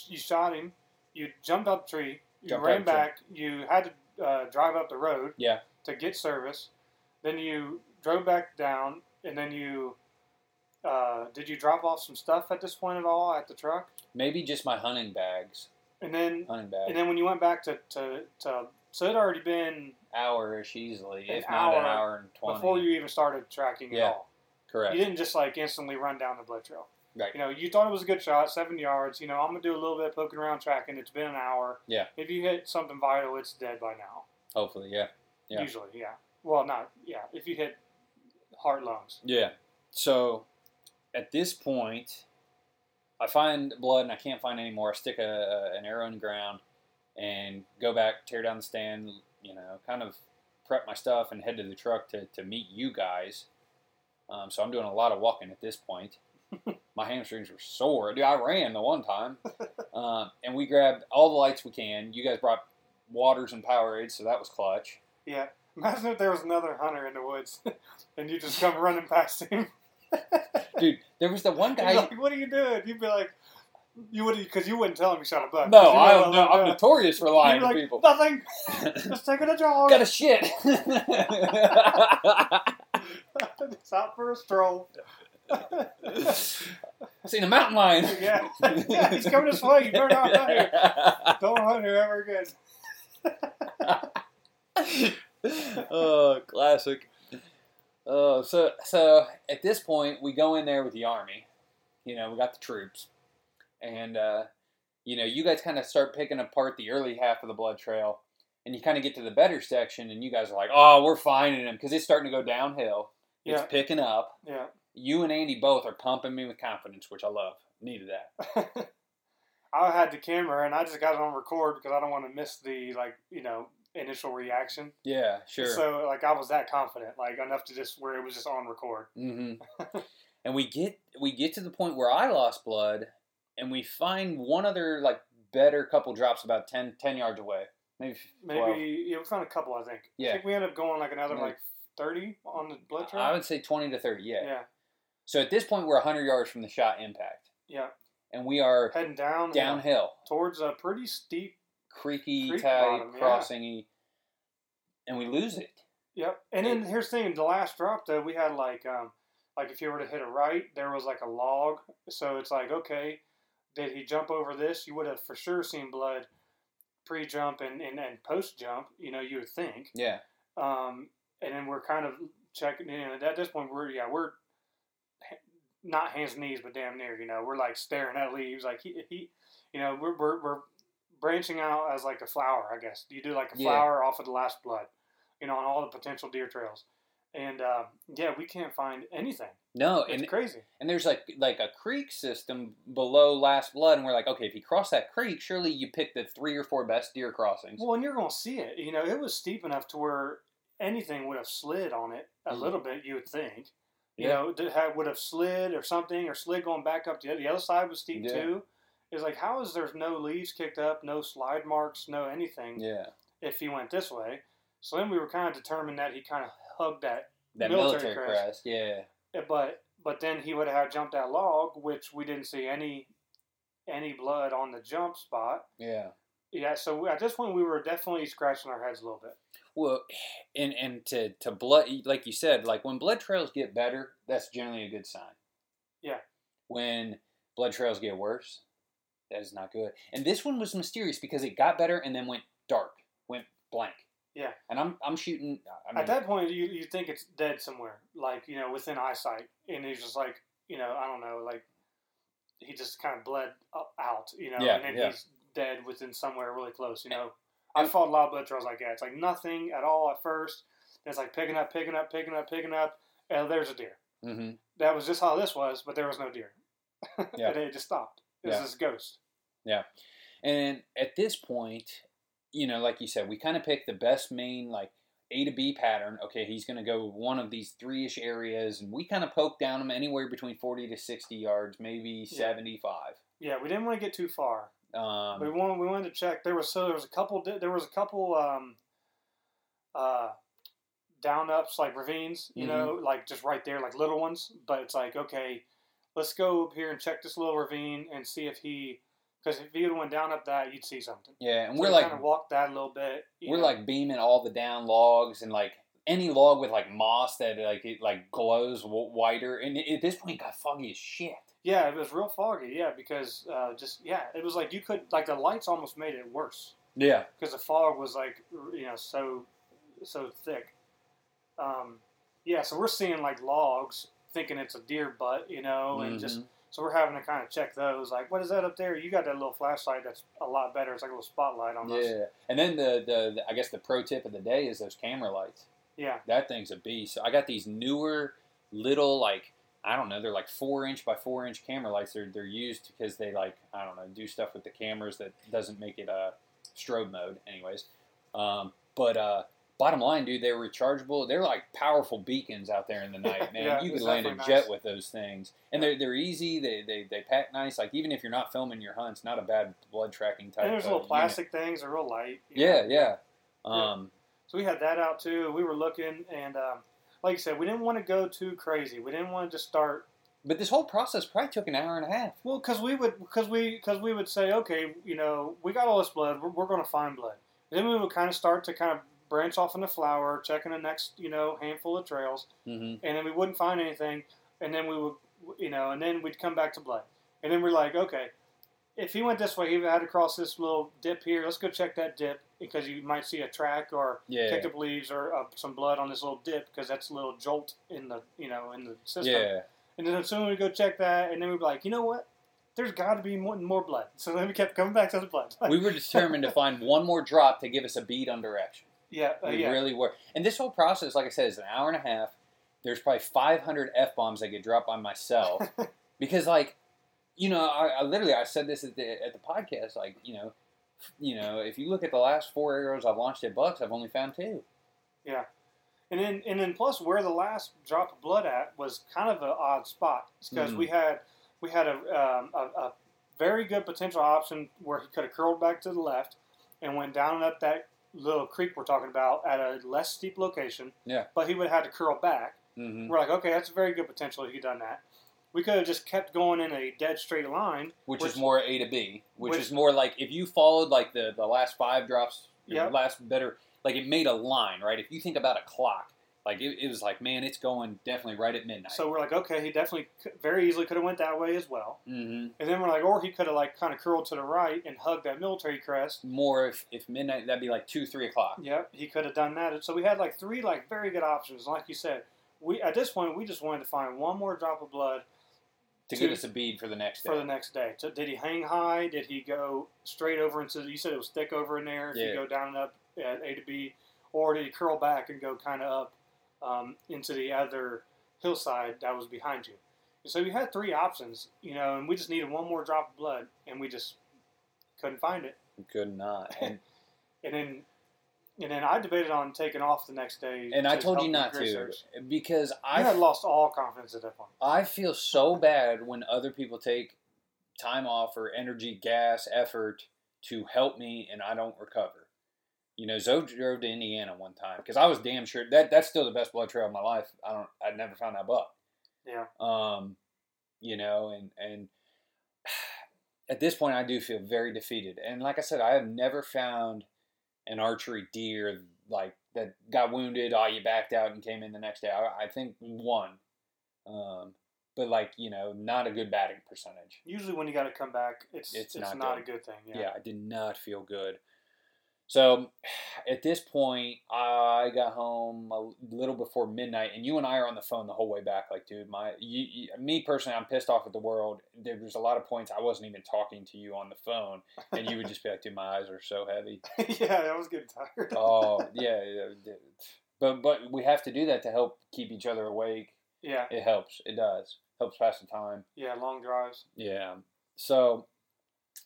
S2: you shot him. You jumped up the tree. You ran
S1: the tree.
S2: back. You had to uh, drive up the road.
S1: Yeah.
S2: To get service, then you drove back down, and then you. Uh, did you drop off some stuff at this point at all at the truck?
S1: maybe just my hunting bags.
S2: And then,
S1: Hunting bags.
S2: and then when you went back to, to, to so it had already been
S1: hour-ish easily,
S2: An
S1: if not an
S2: hour
S1: hour and twenty.
S2: before you even started tracking
S1: Yeah.
S2: at all.
S1: Correct.
S2: You didn't just like instantly run down the blood trail.
S1: Right.
S2: You know, you thought it was a good shot, seven yards. You know, I'm gonna do a little bit of poking around tracking. It's been an hour.
S1: Yeah.
S2: If you hit something vital, it's dead by now.
S1: Hopefully, yeah. Yeah.
S2: Usually, yeah. Well, not yeah. If you hit heart lungs,
S1: Yeah. So at this point, I find blood and I can't find any more. I stick a, a, an arrow in the ground and go back, tear down the stand, you know, kind of prep my stuff and head to the truck to, to meet you guys. Um, so I'm doing a lot of walking at this point. my hamstrings were sore. Dude, I ran the one time. Um, and we grabbed all the lights we can. You guys brought waters and Powerades, so that was clutch.
S2: yeah. Imagine if there was another hunter in the woods, and you just come running past him.
S1: Dude, there was the one guy.
S2: like, what are you doing? You'd be like, you would because you wouldn't tell him you shot a buck.
S1: No, I'm,
S2: know,
S1: no, I'm notorious for lying
S2: be
S1: to people.
S2: nothing. Just taking a jog.
S1: Got a shit.
S2: It's out for a stroll.
S1: I seen a mountain lion.
S2: yeah. yeah, he's coming this way. You better not hunt here. Don't hunt here ever again.
S1: oh, classic. Oh, so so at this point we go in there with the army. You know, we got the troops, and uh, you know, you guys kind of start picking apart the early half of the blood trail, and you kind of get to the better section, and you guys are like, "Oh, we're finding them," because it's starting to go downhill. It's
S2: Yeah.
S1: picking up.
S2: Yeah.
S1: You and Andy both are pumping me with confidence, which I love. Needed that.
S2: I had the camera and I just got it on record because I don't want to miss the like you know initial reaction.
S1: Yeah, sure.
S2: So like I was that confident, like enough to just where it was just on record.
S1: hmm and we get we get to the point where I lost blood, and we find one other like better couple drops about 10, 10 yards away, maybe 12.
S2: Maybe yeah, we found a couple. I think.
S1: Yeah.
S2: I think we ended up going like another like thirty on the blood trail.
S1: I would say twenty to thirty. Yeah.
S2: yeah.
S1: So at this point, we're hundred yards from the shot impact,
S2: Yeah.
S1: and we are
S2: Heading down. yeah,
S1: downhill,
S2: towards a pretty steep.
S1: creaky
S2: Creek
S1: type
S2: bottom, yeah.
S1: crossingy, and we lose it.
S2: Yep. And then here's the thing: the last drop though, we had like um like if you were to hit a right, there was like a log. So it's like okay, did he jump over this? You would have for sure seen blood pre-jump and and, and post-jump. You know, you would think.
S1: Yeah.
S2: Um, and then we're kind of checking. in. at this point, we're yeah, we're not hands and knees, but damn near. You know, we're like staring at leaves. Like he, he you know, we're, we're we're branching out as like a flower. I guess you do like a
S1: Yeah.
S2: flower off of the last blood. You know, on all the potential deer trails. And um, yeah, we can't find anything.
S1: No,
S2: It's
S1: and
S2: crazy.
S1: and there's like like a creek system below Last Blood, and we're like, okay, if you cross that creek, surely you pick the three or four best deer crossings.
S2: Well, and you're going to see it. You know, it was steep enough to where anything would have slid on it a
S1: Mhm.
S2: little bit. You would think. You
S1: Yeah.
S2: know, had, would have slid or something, or slid going back up the, the other side was steep
S1: Yeah.
S2: too. It's like, how is there's no leaves kicked up, no slide marks, no anything
S1: Yeah,
S2: if he went this way? So then we were kind of determined that he kind of hugged that,
S1: that
S2: Military
S1: military,
S2: crest.
S1: crest. Yeah,
S2: eh, but but then he would have jumped that log, which we didn't see any any blood on the jump spot.
S1: yeah.
S2: Yeah, so at this point we were definitely scratching our heads a little bit.
S1: Well, and and to to blood, like you said, like when blood trails get better, that's generally a good sign.
S2: Yeah.
S1: When blood trails get worse, that is not good. And this one was mysterious because it got better and then went dark, went blank.
S2: Yeah.
S1: And I'm I'm shooting. Uh, I mean,
S2: At that point, you, you think it's dead somewhere, like you know, within eyesight, and he's just like, you know, I don't know, like he just kind of bled uh, out, you know,
S1: Yeah,
S2: and then
S1: yeah.
S2: he's dead within somewhere really close, you know. I fought a lot of blood trails like that. It's like nothing at all at first. It's like picking up, picking up, picking up, picking up, and there's a deer.
S1: hmm
S2: That was just how this was, but there was no deer.
S1: Yeah.
S2: and it just stopped. It was
S1: Yeah.
S2: this ghost. Yeah.
S1: And at this point, you know, like you said, we kind of picked the best main like A to B pattern. Okay, he's going to go one of these three ish areas, and we kind of poked down him anywhere between forty to sixty yards, maybe
S2: Yeah.
S1: seventy five.
S2: Yeah, we didn't want to get too far.
S1: Um,
S2: we wanted we wanted to check. There was so there was a couple di- there was a couple um, uh, down ups like ravines, you
S1: Mhm.
S2: know, like just right there, like little ones. But it's like okay, let's go up here and check this little ravine and see if he because if have went down up that, you'd see something.
S1: yeah, and
S2: So
S1: we're like
S2: kind of walked that a little bit.
S1: we're
S2: know.
S1: like beaming all the down logs and like any log with like moss that like it like glows w- whiter, and it, at this point it got foggy as shit.
S2: Yeah, it was real foggy. Yeah, because uh, just yeah, it was like you could like the lights almost made it worse.
S1: Yeah,
S2: because the fog was like you know so so thick. Um, yeah, so we're seeing like logs, thinking it's a deer butt, you know, and just
S1: Mhm.
S2: so we're having to kind of check those. Like, what is that up there? You got that little flashlight that's a lot better. It's like a little spotlight almost.
S1: yeah. And then the, the the I guess the pro tip of the day is those camera lights.
S2: Yeah,
S1: That thing's a beast. So I got these newer little like I don't know, they're like four inch by four inch camera lights. They're they're used because they like I don't know do stuff with the cameras that doesn't make it uh, strobe mode, anyways. Um, but uh, bottom line, dude, they're rechargeable. They're like powerful beacons out there in the night, man.
S2: Yeah,
S1: you could land a
S2: definitely
S1: jet with those things, and they're they're easy. They, they they pack nice. Like even if you're not filming your hunts, not a bad blood tracking type.
S2: and there's little
S1: unit.
S2: plastic things. They're real light. you
S1: Yeah, yeah. Um,
S2: So we had that out too. We were looking, and um, like I said, we didn't want to go too crazy. We didn't want to just start
S1: but this whole process probably took an hour and a half.
S2: Well, because we would, because we, because we would say, okay, you know, we got all this blood, we're, we're going to find blood. And then we would kind of start to kind of branch off into flower, checking the next, you know, handful of trails,
S1: hmm
S2: and then we wouldn't find anything, and then we would, you know, and then we'd come back to blood, and then we're like, okay, if he went this way, he had to cross this little dip here. Let's go check that dip because you might see a track or
S1: Yeah.
S2: kicked up leaves or uh, some blood on this little dip because that's a little jolt in the, you know, in the system.
S1: Yeah.
S2: And then as soon as we go check that, and then we'd be like, you know what? There's got to be more, more blood. So then we kept coming back to the blood.
S1: we were determined to find one more drop to give us a bead on direction.
S2: yeah, uh,
S1: We
S2: yeah,
S1: really were. And this whole process, like I said, is an hour and a half. There's probably 500 f bombs that get dropped by myself because, like, you know, I, I literally I said this at the at the podcast. Like, you know, you know, if you look at the last four arrows I've launched at bucks, I've only found two.
S2: Yeah. And then, and then plus where the last drop of blood at was kind of an odd spot because
S1: Mhm.
S2: we had we had a, um, a a very good potential option where he could have curled back to the left and went down and up that little creek we're talking about at a less steep location.
S1: Yeah.
S2: But he would have had to curl back.
S1: Mm-hmm.
S2: We're like, okay, that's a very good potential. If He done that. We could have just kept going in a dead straight line.
S1: Which,
S2: Which-
S1: is more A to B, which,
S2: which-
S1: is more like if you followed like the the last five drops, or
S2: Yeah.
S1: last better, like it made a line, right? If you think about a clock, like it, it was like, man, it's going definitely right at midnight.
S2: So we're like, okay, he definitely could, very easily could have went that way as well.
S1: mm-hmm.
S2: And then we're like, or he could have like kind of curled to the right and hugged that military crest.
S1: more if if midnight, that'd be like two, three o'clock.
S2: Yep, he could have done that. So we had like three like very good options. Like you said, we at this point we just wanted to find one more drop of blood
S1: To
S2: To-
S1: get us a bead for the next day.
S2: for the next day. So did he hang high? Did he go straight over into? You said it was thick over in there. If
S1: Yeah.
S2: you go down and up at A to B, or did he curl back and go kind of up um, into the other hillside that was behind you? So we had three options, you know, and we just needed one more drop of blood, and we just couldn't find it.
S1: Could not. And
S2: And then, and then I debated on taking off the next day.
S1: and I told you not to because
S2: I had lost all confidence at that point.
S1: I feel so bad when other people take time off or energy, gas, effort to help me and I don't recover. You know, Zoe drove to Indiana one time because I was damn sure that that's still the best blood trail of my life. I don't, I never found that buck.
S2: Yeah.
S1: Um, you know, and and at this point, I do feel very defeated. And like I said, I have never found an archery deer like that got wounded. Oh, you backed out and came in the next day. I, I think one, um, but like you know, not a good batting percentage.
S2: Usually, when you got to come back, it's
S1: It's
S2: it's,
S1: not
S2: not, a good thing.
S1: Yeah.
S2: Yeah.
S1: I did not feel good. So at this point, I got home a little before midnight, and you and I are on the phone the whole way back. Like, dude, my you, you, me personally, I'm pissed off at the world. There was a lot of points I wasn't even talking to you on the phone, and you would just be like, dude, my eyes are so heavy.
S2: yeah, I was getting tired.
S1: Oh yeah, yeah, yeah. but but we have to do that to help keep each other awake.
S2: yeah,
S1: It helps. It does. Helps pass the time.
S2: yeah, long drives.
S1: Yeah. So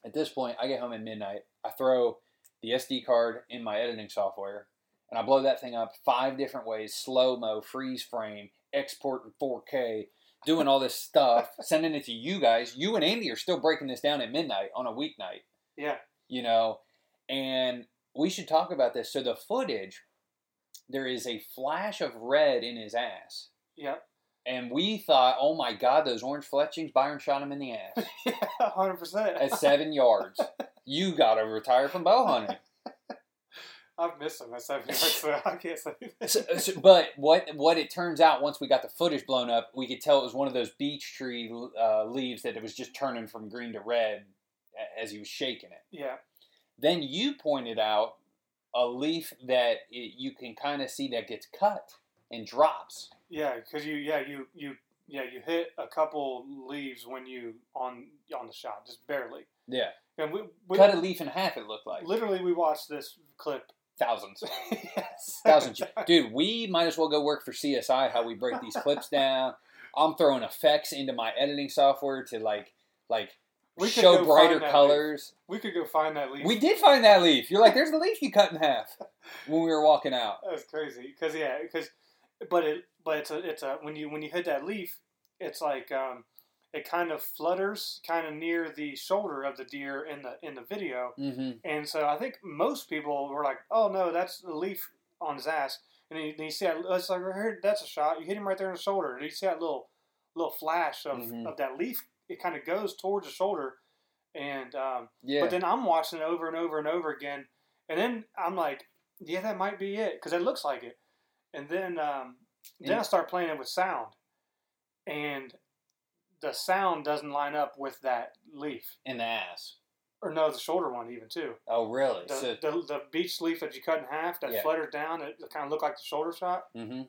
S1: at this point, I get home at midnight. I throw the SD card in my editing software, and I blow that thing up five different ways: slow mo, freeze frame, export in 4K, doing all this stuff, sending it to you guys. You and Andy are still breaking this down at midnight on a weeknight.
S2: Yeah,
S1: You know, and we should talk about this. So the footage, there is a flash of red in his ass.
S2: yeah,
S1: And we thought, oh my God, those orange fletchings, Byron shot him in the ass
S2: yeah, hundred percent.
S1: at seven yards. You got to retire from bow hunting.
S2: I've missed him at seven yards, so I can't say.
S1: So, so- but what what it turns out once we got the footage blown up, we could tell it was one of those beech tree uh, leaves that it was just turning from green to red as he was shaking it.
S2: yeah,
S1: Then you pointed out a leaf that it, you can kind of see that gets cut and drops.
S2: Yeah, because you, yeah, you, you, yeah, you hit a couple leaves when you on on the shot, just barely.
S1: Yeah,
S2: And we, we
S1: cut a leaf in half. It looked like
S2: literally we watched this clip.
S1: thousands.
S2: yes,
S1: Thousands. Dude, we might as well go work for CSI. How we break these clips down. I'm throwing effects into my editing software to like like
S2: We
S1: show brighter
S2: that
S1: colors.
S2: We could go find that leaf.
S1: We did find that leaf. You're like, there's the leaf you cut in half when we were walking out.
S2: That's crazy. Because yeah, because but it but it's a it's a when you when you hit that leaf, it's like um, it kind of flutters kind of near the shoulder of the deer in the in the video,
S1: Mm-hmm.
S2: and so I think most people were like, oh no, that's the leaf on his ass, and then you, then you see that it's like here, that's a shot. You hit him right there in the shoulder, and you see that little little flash of,
S1: Mhm.
S2: of that leaf. It kind of goes towards the shoulder, and um,
S1: Yeah.
S2: but then I'm watching it over and over and over again, and then I'm like, yeah, that might be it because it looks like it. And then um, then
S1: And-
S2: I start playing it with sound, and the sound doesn't line up with that leaf,
S1: in the ass.
S2: or no, the shoulder one even too.
S1: Oh, really?
S2: The,
S1: So,
S2: the, the beech leaf that you cut in half that
S1: Yeah.
S2: flutters down, it, kind of looked like the shoulder shot.
S1: hmm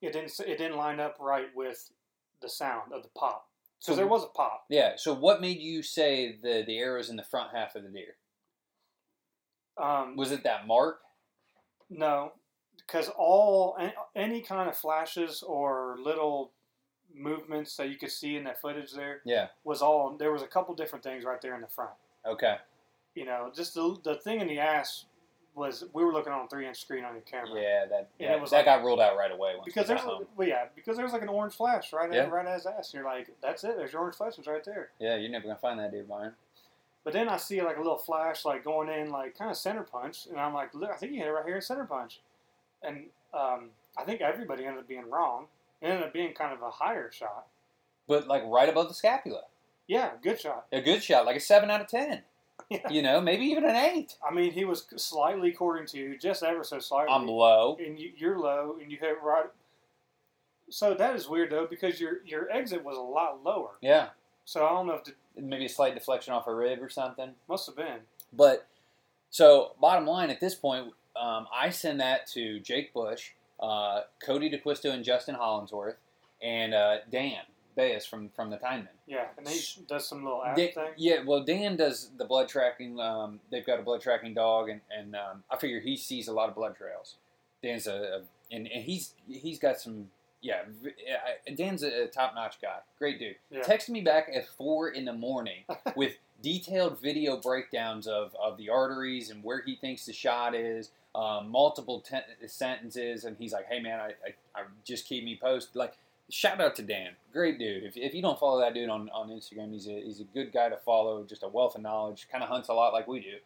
S2: It didn't it didn't line up right with the sound of the pop
S1: So
S2: there was a pop.
S1: yeah. So what made you say the the arrows in the front half of the deer?
S2: Um,
S1: Was it that mark?
S2: No, because all any kind of flashes or little movements that you could see in that footage there
S1: Yeah.
S2: was all there was a couple different things right there in the front.
S1: Okay.
S2: You know, just the the thing in the ass was we were looking on a three inch screen on your camera.
S1: Yeah, that
S2: Yeah, was
S1: that
S2: like-
S1: got ruled out right away.
S2: Because there's there's
S1: home.
S2: well, yeah, because there was like an orange flash right
S1: Yeah.
S2: at, right at his ass. And you're like, that's it. There's your orange flash. It's right there.
S1: yeah, you're never gonna find that dude Brian.
S2: But then I see like a little flash like going in like kind of center punch, and I'm like, look, I think you hit it right here in center punch, and um, I think everybody ended up being wrong. It ended up being kind of a higher shot.
S1: But like right above the scapula,
S2: Yeah, good shot.
S1: a good shot, like a seven out of ten.
S2: Yeah.
S1: You know, maybe even an eight.
S2: I mean, he was slightly according to you, just ever so slightly.
S1: I'm low.
S2: and you, you're low, and you hit right. So that is weird though, because your your exit was a lot lower.
S1: Yeah,
S2: So I don't know if it
S1: maybe a slight deflection off a rib or something.
S2: must have been.
S1: But so, bottom line, at this point, um, I send that to Jake Bush, uh, Cody DeQuisto, and Justin Hollinsworth, and uh, Dan Bayes from from the Timeman.
S2: Yeah, and he does some little app
S1: Dan-
S2: thing.
S1: yeah, well, Dan does the blood tracking. Um, they've got a blood tracking dog, and, and um, I figure he sees a lot of blood trails. Dan's a, a and, and he's he's got some. Yeah, Dan's a, top notch guy. Great dude.
S2: Yeah.
S1: Texted me back at four in the morning with detailed video breakdowns of, of the arteries and where he thinks the shot is, um, multiple ten- sentences, and he's like, "Hey man, I, I, I just keep me posted." Like, shout out to Dan, great dude. If, if you don't follow that dude on, on Instagram, he's a he's a good guy to follow. Just a wealth of knowledge. Kind of hunts a lot like we do.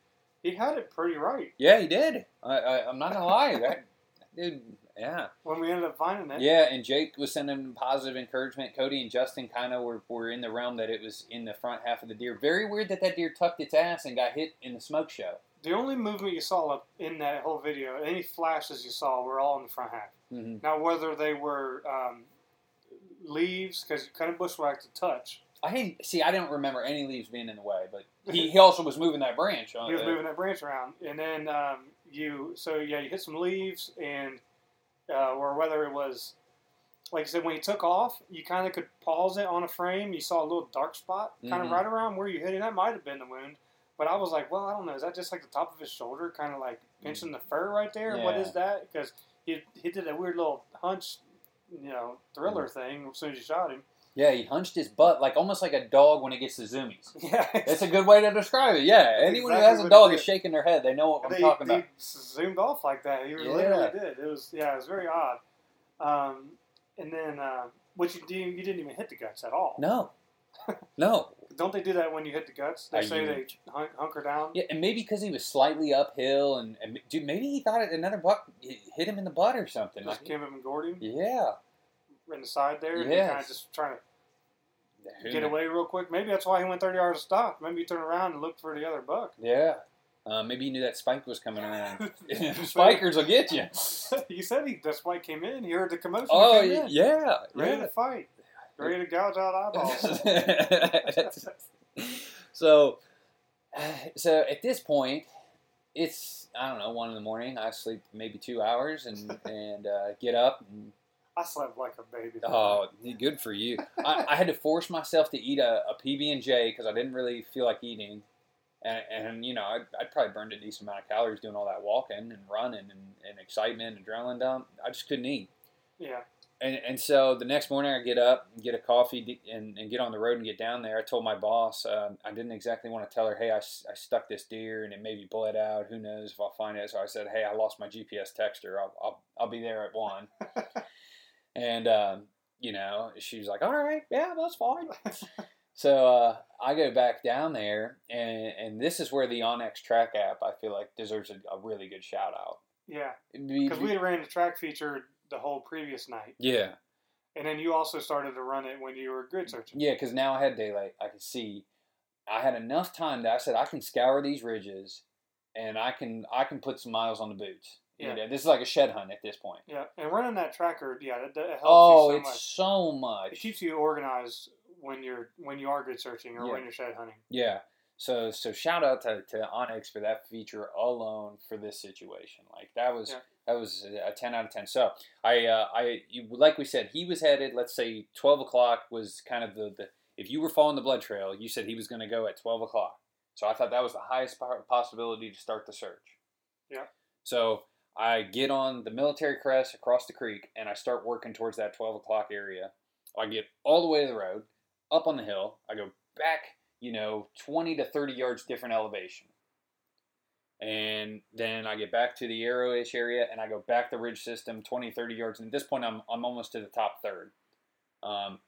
S2: He had it pretty right
S1: Yeah, he did. I, I, I'm not gonna lie, that dude. Yeah.
S2: when we ended up finding it.
S1: Yeah, and Jake was sending positive encouragement. Cody and Justin kind of were, were in the realm that it was in the front half of the deer. Very weird that that deer tucked its ass and got hit in the smoke show.
S2: The only movement you saw in that whole video, any flashes you saw, were all in the front half.
S1: hmm
S2: Now, whether they were um, leaves, because you kind of bushwhacked a touch,
S1: I didn't see. I didn't remember any leaves being in the way, but he, he also was moving that branch. On
S2: he was moving that branch around, and then um, you, so yeah, you hit some leaves, and uh, or whether it was, like I said, when he took off, you kind of could pause it on a frame. You saw a little dark spot, kind of
S1: Mhm.
S2: right around where you hit it. That might have been the wound, but I was like, well, I don't know. Is that just like the top of his shoulder, kind of like pinching the fur right there? What
S1: Yeah.
S2: is that? Because he he did a weird little hunch, you know, thriller thing as soon as you shot him.
S1: Yeah, he hunched his butt like almost like a dog when it gets the zoomies.
S2: Yeah,
S1: That's a good way to describe it. Yeah, anyone
S2: exactly
S1: who has a dog is shaking their head. They know what I'm talking
S2: he
S1: about.
S2: zoomed off like that. He
S1: Yeah.
S2: literally did. It was yeah, it was very odd. Um, and then uh, which you didn't, you didn't even hit the guts at all.
S1: No, no.
S2: Don't they do that when you hit the guts? They say
S1: you-
S2: they hun- hunker down.
S1: Yeah, and maybe because he was slightly uphill, and, and dude, maybe he thought another buck hit him in the butt or something.
S2: Just
S1: Like,
S2: came up and gored him
S1: yeah,
S2: in the side there.
S1: Yeah,
S2: kind of just trying to get away real quick. Maybe that's why he went 30 yards to stop. Maybe he turned around and looked for the other buck.
S1: Yeah, uh, maybe he knew that spike was coming around. Spikers will get you.
S2: he said he that's why he came in. He heard the commotion.
S1: Oh
S2: came in,
S1: yeah,
S2: ready
S1: yeah.
S2: to fight, ready to gouge out eyeballs.
S1: so, so at this point, it's I don't know one in the morning. I sleep maybe two hours and and uh, get up. And,
S2: I slept like a baby.
S1: oh, good for you! I, I had to force myself to eat a, a PB and J because I didn't really feel like eating. And, and you know, I'd, I'd probably burned a decent amount of calories doing all that walking and running and, and excitement and adrenaline dump. I just couldn't eat.
S2: yeah.
S1: And, and so the next morning, I get up and get a coffee and, and get on the road and get down there. I told my boss, um, I didn't exactly want to tell her, hey, I stuck this deer and it maybe bled out. Who knows if I'll find it? So I said, hey, I lost my GPS texter. I'll, I'll, I'll be there at one. and, um, you know, she was like, all right, yeah, that's fine. so uh, I go back down there, and, and this is where the onX Track app, I feel like, deserves a, a really good shout out.
S2: Yeah. Because we had ran the track feature the whole previous night,
S1: yeah.
S2: and then you also started to run it when you were grid searching.
S1: Yeah, because now I had daylight. I could see. I had enough time that I said I can scour these ridges, and I can I can put some miles on the boots. You
S2: Yeah.
S1: know, this is like a shed hunt at this point.
S2: Yeah, and running that tracker, yeah, that, that helps
S1: Oh,
S2: you so
S1: it's
S2: much.
S1: so
S2: It keeps you organized when you're when you are grid searching or
S1: Yeah.
S2: when you're shed hunting.
S1: Yeah. So so shout out to, to onX for that feature alone for this situation. Like that was
S2: Yeah.
S1: That was a ten out of ten. So I uh, I you, like we said he was headed. Let's say twelve o'clock was kind of the, the if you were following the blood trail, you said he was going to go at twelve o'clock. So I thought that was the highest po- possibility to start the search.
S2: Yeah.
S1: So I get on the military crest across the creek and I start working towards that twelve o'clock area. I get all the way to the road, up on the hill. I go back, you know, 20 to 30 yards different elevation. And then I get back to the arrow-ish area and I go back the ridge system 20, 30 yards. And at this point, I'm, I'm almost to the top third. Um,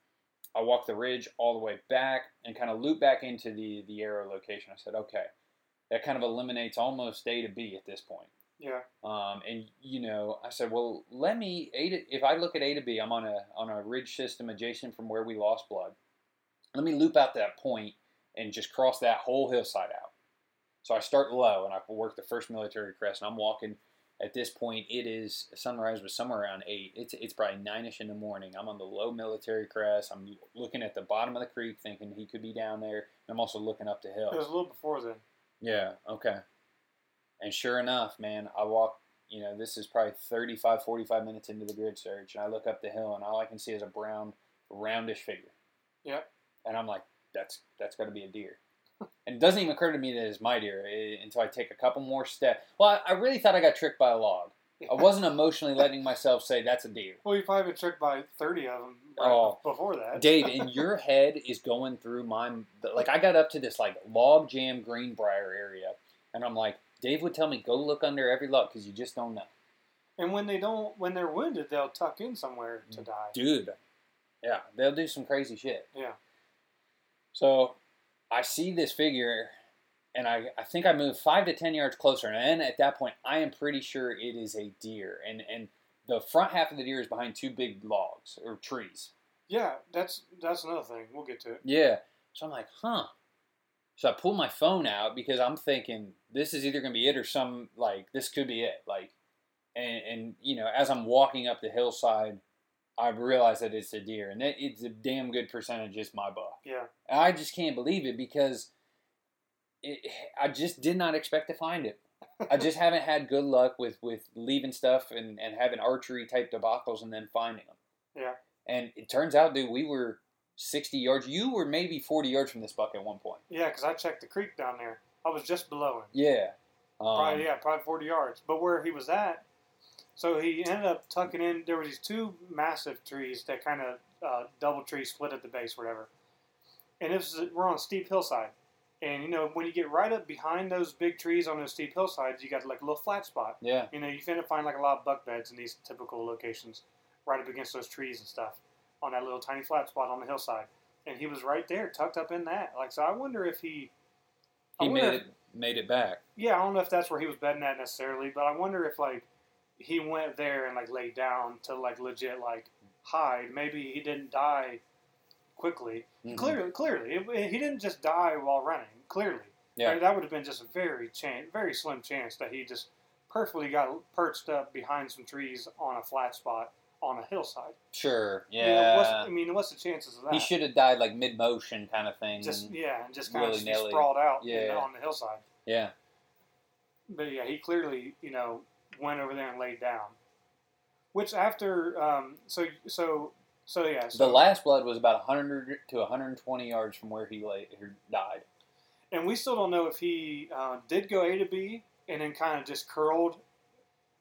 S1: I walk the ridge all the way back and kind of loop back into the, the arrow location. I said, okay, that kind of eliminates almost A to B at this point.
S2: Yeah.
S1: Um, and you know, I said, well, let me A to, if I look at A to B, I'm on a on a ridge system adjacent from where we lost blood. Let me loop out that point and just cross that whole hillside out. So I start low and I work the first military crest, and I'm walking. At this point, it is sunrise was somewhere around eight. It's it's probably nine-ish in the morning. I'm on the low military crest. I'm looking at the bottom of the creek, thinking he could be down there. And I'm also looking up the hill.
S2: It was a little before then.
S1: Yeah. Okay. And sure enough, man, I walk. You know, this is probably 35, 45 minutes into the grid search, and I look up the hill, and all I can see is a brown, roundish figure.
S2: Yep.
S1: And I'm like, that's that's got to be a deer. and it doesn't even occur to me that it's my deer eh, until I take a couple more steps. Well, I, I really thought I got tricked by a log. I wasn't emotionally letting myself say that's a deer.
S2: Well, you probably been tricked by thirty of them right
S1: Oh.
S2: before that.
S1: Dave, and your head is going through my like I got up to this like log jam greenbrier area, and I'm like, Dave would tell me go look under every log because you just don't know,
S2: And when they don't, when they're wounded, they'll tuck in somewhere to die.
S1: dude. Yeah, they'll do some crazy shit.
S2: Yeah.
S1: So I see this figure, and I, I think I move five to ten yards closer, and then at that point I am pretty sure it is a deer, and and the front half of the deer is behind two big logs or trees.
S2: Yeah, that's that's another thing. We'll get to it.
S1: Yeah. So I'm like, huh. So I pull my phone out because I'm thinking this is either gonna be it or some like this could be it. Like, and and you know as I'm walking up the hillside, I realize that it's a deer, and it, it's a damn good percentage. It's my buck.
S2: Yeah.
S1: And I just can't believe it because it, I just did not expect to find it. I just haven't had good luck with, with leaving stuff and, and having archery type debacles and then finding them.
S2: Yeah.
S1: And it turns out, dude, we were 60 yards. You were maybe 40 yards from this buck at one point.
S2: Yeah, because I checked the creek down there. I was just below him.
S1: Yeah. Um,
S2: Probably yeah, probably forty yards. But where he was at, so he ended up tucking in. There were these two massive trees that kind of uh, double tree split at the base, whatever. And this is we're on a steep hillside, and you know when you get right up behind those big trees on those steep hillsides, you got like a little flat spot.
S1: Yeah.
S2: You know you finna find like a lot of buck beds in these typical locations, right up against those trees and stuff, on that little tiny flat spot on the hillside. And he was right there, tucked up in that. Like so, I wonder if he.
S1: He made
S2: if-
S1: it made it back.
S2: yeah, I don't know if that's where he was betting at necessarily, but I wonder if like he went there and like laid down to like legit like hide. Maybe he didn't die quickly.
S1: Mhm.
S2: Clearly, clearly, it, he didn't just die while running. Clearly,
S1: Yeah.
S2: Like, that would have been just a very chance, very slim chance that he just perfectly got perched up behind some trees on a flat spot on a hillside.
S1: Sure.
S2: You know, what's,
S1: Yeah.
S2: I mean, what's the chances of that?
S1: he should have died like mid motion kind of thing.
S2: just yeah, and just kind of just sprawled out you know,
S1: Yeah.
S2: on the hillside.
S1: yeah.
S2: But yeah, he clearly, you know, went over there and laid down. Which after, um, so so so yeah, so,
S1: The last blood was about 100 to 120 yards from where he lay, he died.
S2: and we still don't know if he uh, did go A to B and then kind of just curled,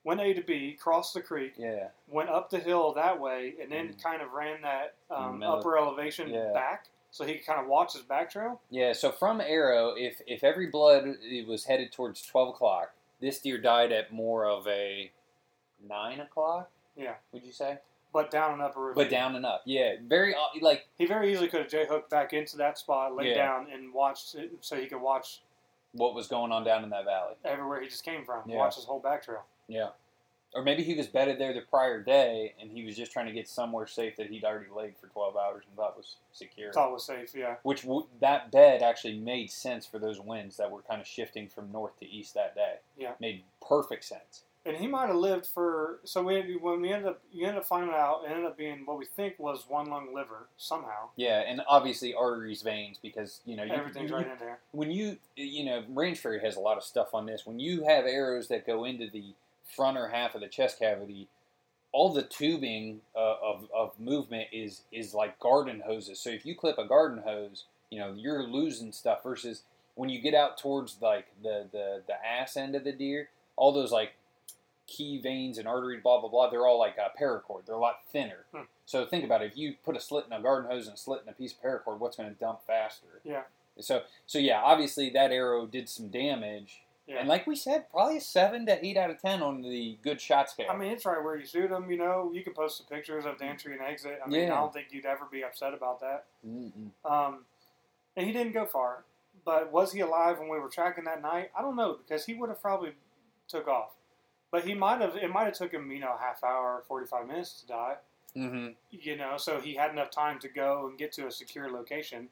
S2: went A to B, crossed the creek,
S1: Yeah.
S2: went up the hill that way, and then
S1: Mhm.
S2: kind of ran that um, upper elevation
S1: yeah.
S2: back, so he could kind of watch his back trail.
S1: Yeah, so from Arrow, if if every blood it was headed towards twelve o'clock, this deer died at more of a nine o'clock.
S2: Yeah.
S1: would you say?
S2: But down and up a ravine.
S1: But down and up. Yeah, very uh, like
S2: He very easily could have J hooked back into that spot, laid
S1: Yeah.
S2: down, and watched it so he could watch
S1: what was going on down in that valley.
S2: everywhere he just came from,
S1: Yeah.
S2: watch his whole back trail.
S1: Yeah, or maybe he was bedded there the prior day, and he was just trying to get somewhere safe that he'd already laid for twelve hours and thought was secure.
S2: Thought was safe, yeah.
S1: Which w- that bed actually made sense for those winds that were kind of shifting from north to east that day.
S2: Yeah.
S1: made perfect sense.
S2: And he might have lived for. So we when we ended up, you ended up finding out, it ended up being what we think was one lung liver somehow.
S1: Yeah, and obviously arteries, veins, because you know you,
S2: Everything's
S1: you-
S2: right in there.
S1: when you you know Ranch Fairy has a lot of stuff on this when you have arrows that go into the front or half of the chest cavity all the tubing uh, of, of movement is is like garden hoses so if you clip a garden hose you know you're losing stuff versus when you get out towards like the the, the ass end of the deer all those like key veins and arteries, blah blah blah. They're all like a paracord. They're a lot thinner.
S2: Hmm.
S1: So think about it. If you put a slit in a garden hose and a slit in a piece of paracord, what's going to dump faster?
S2: Yeah.
S1: So so yeah, obviously that arrow did some damage.
S2: Yeah.
S1: And like we said, probably a seven to eight out of ten on the good shot scale.
S2: I mean, it's right where you shoot them. You know, you can post the pictures of the entry and exit. I mean,
S1: Yeah.
S2: I don't think you'd ever be upset about that.
S1: Mm-mm.
S2: Um, and he didn't go far, but was he alive when we were tracking that night? I don't know because he would have probably took off, but he might have. It might have took him, you know, a half hour, forty five minutes to die.
S1: Mm-hmm.
S2: You know, so he had enough time to go and get to a secure location.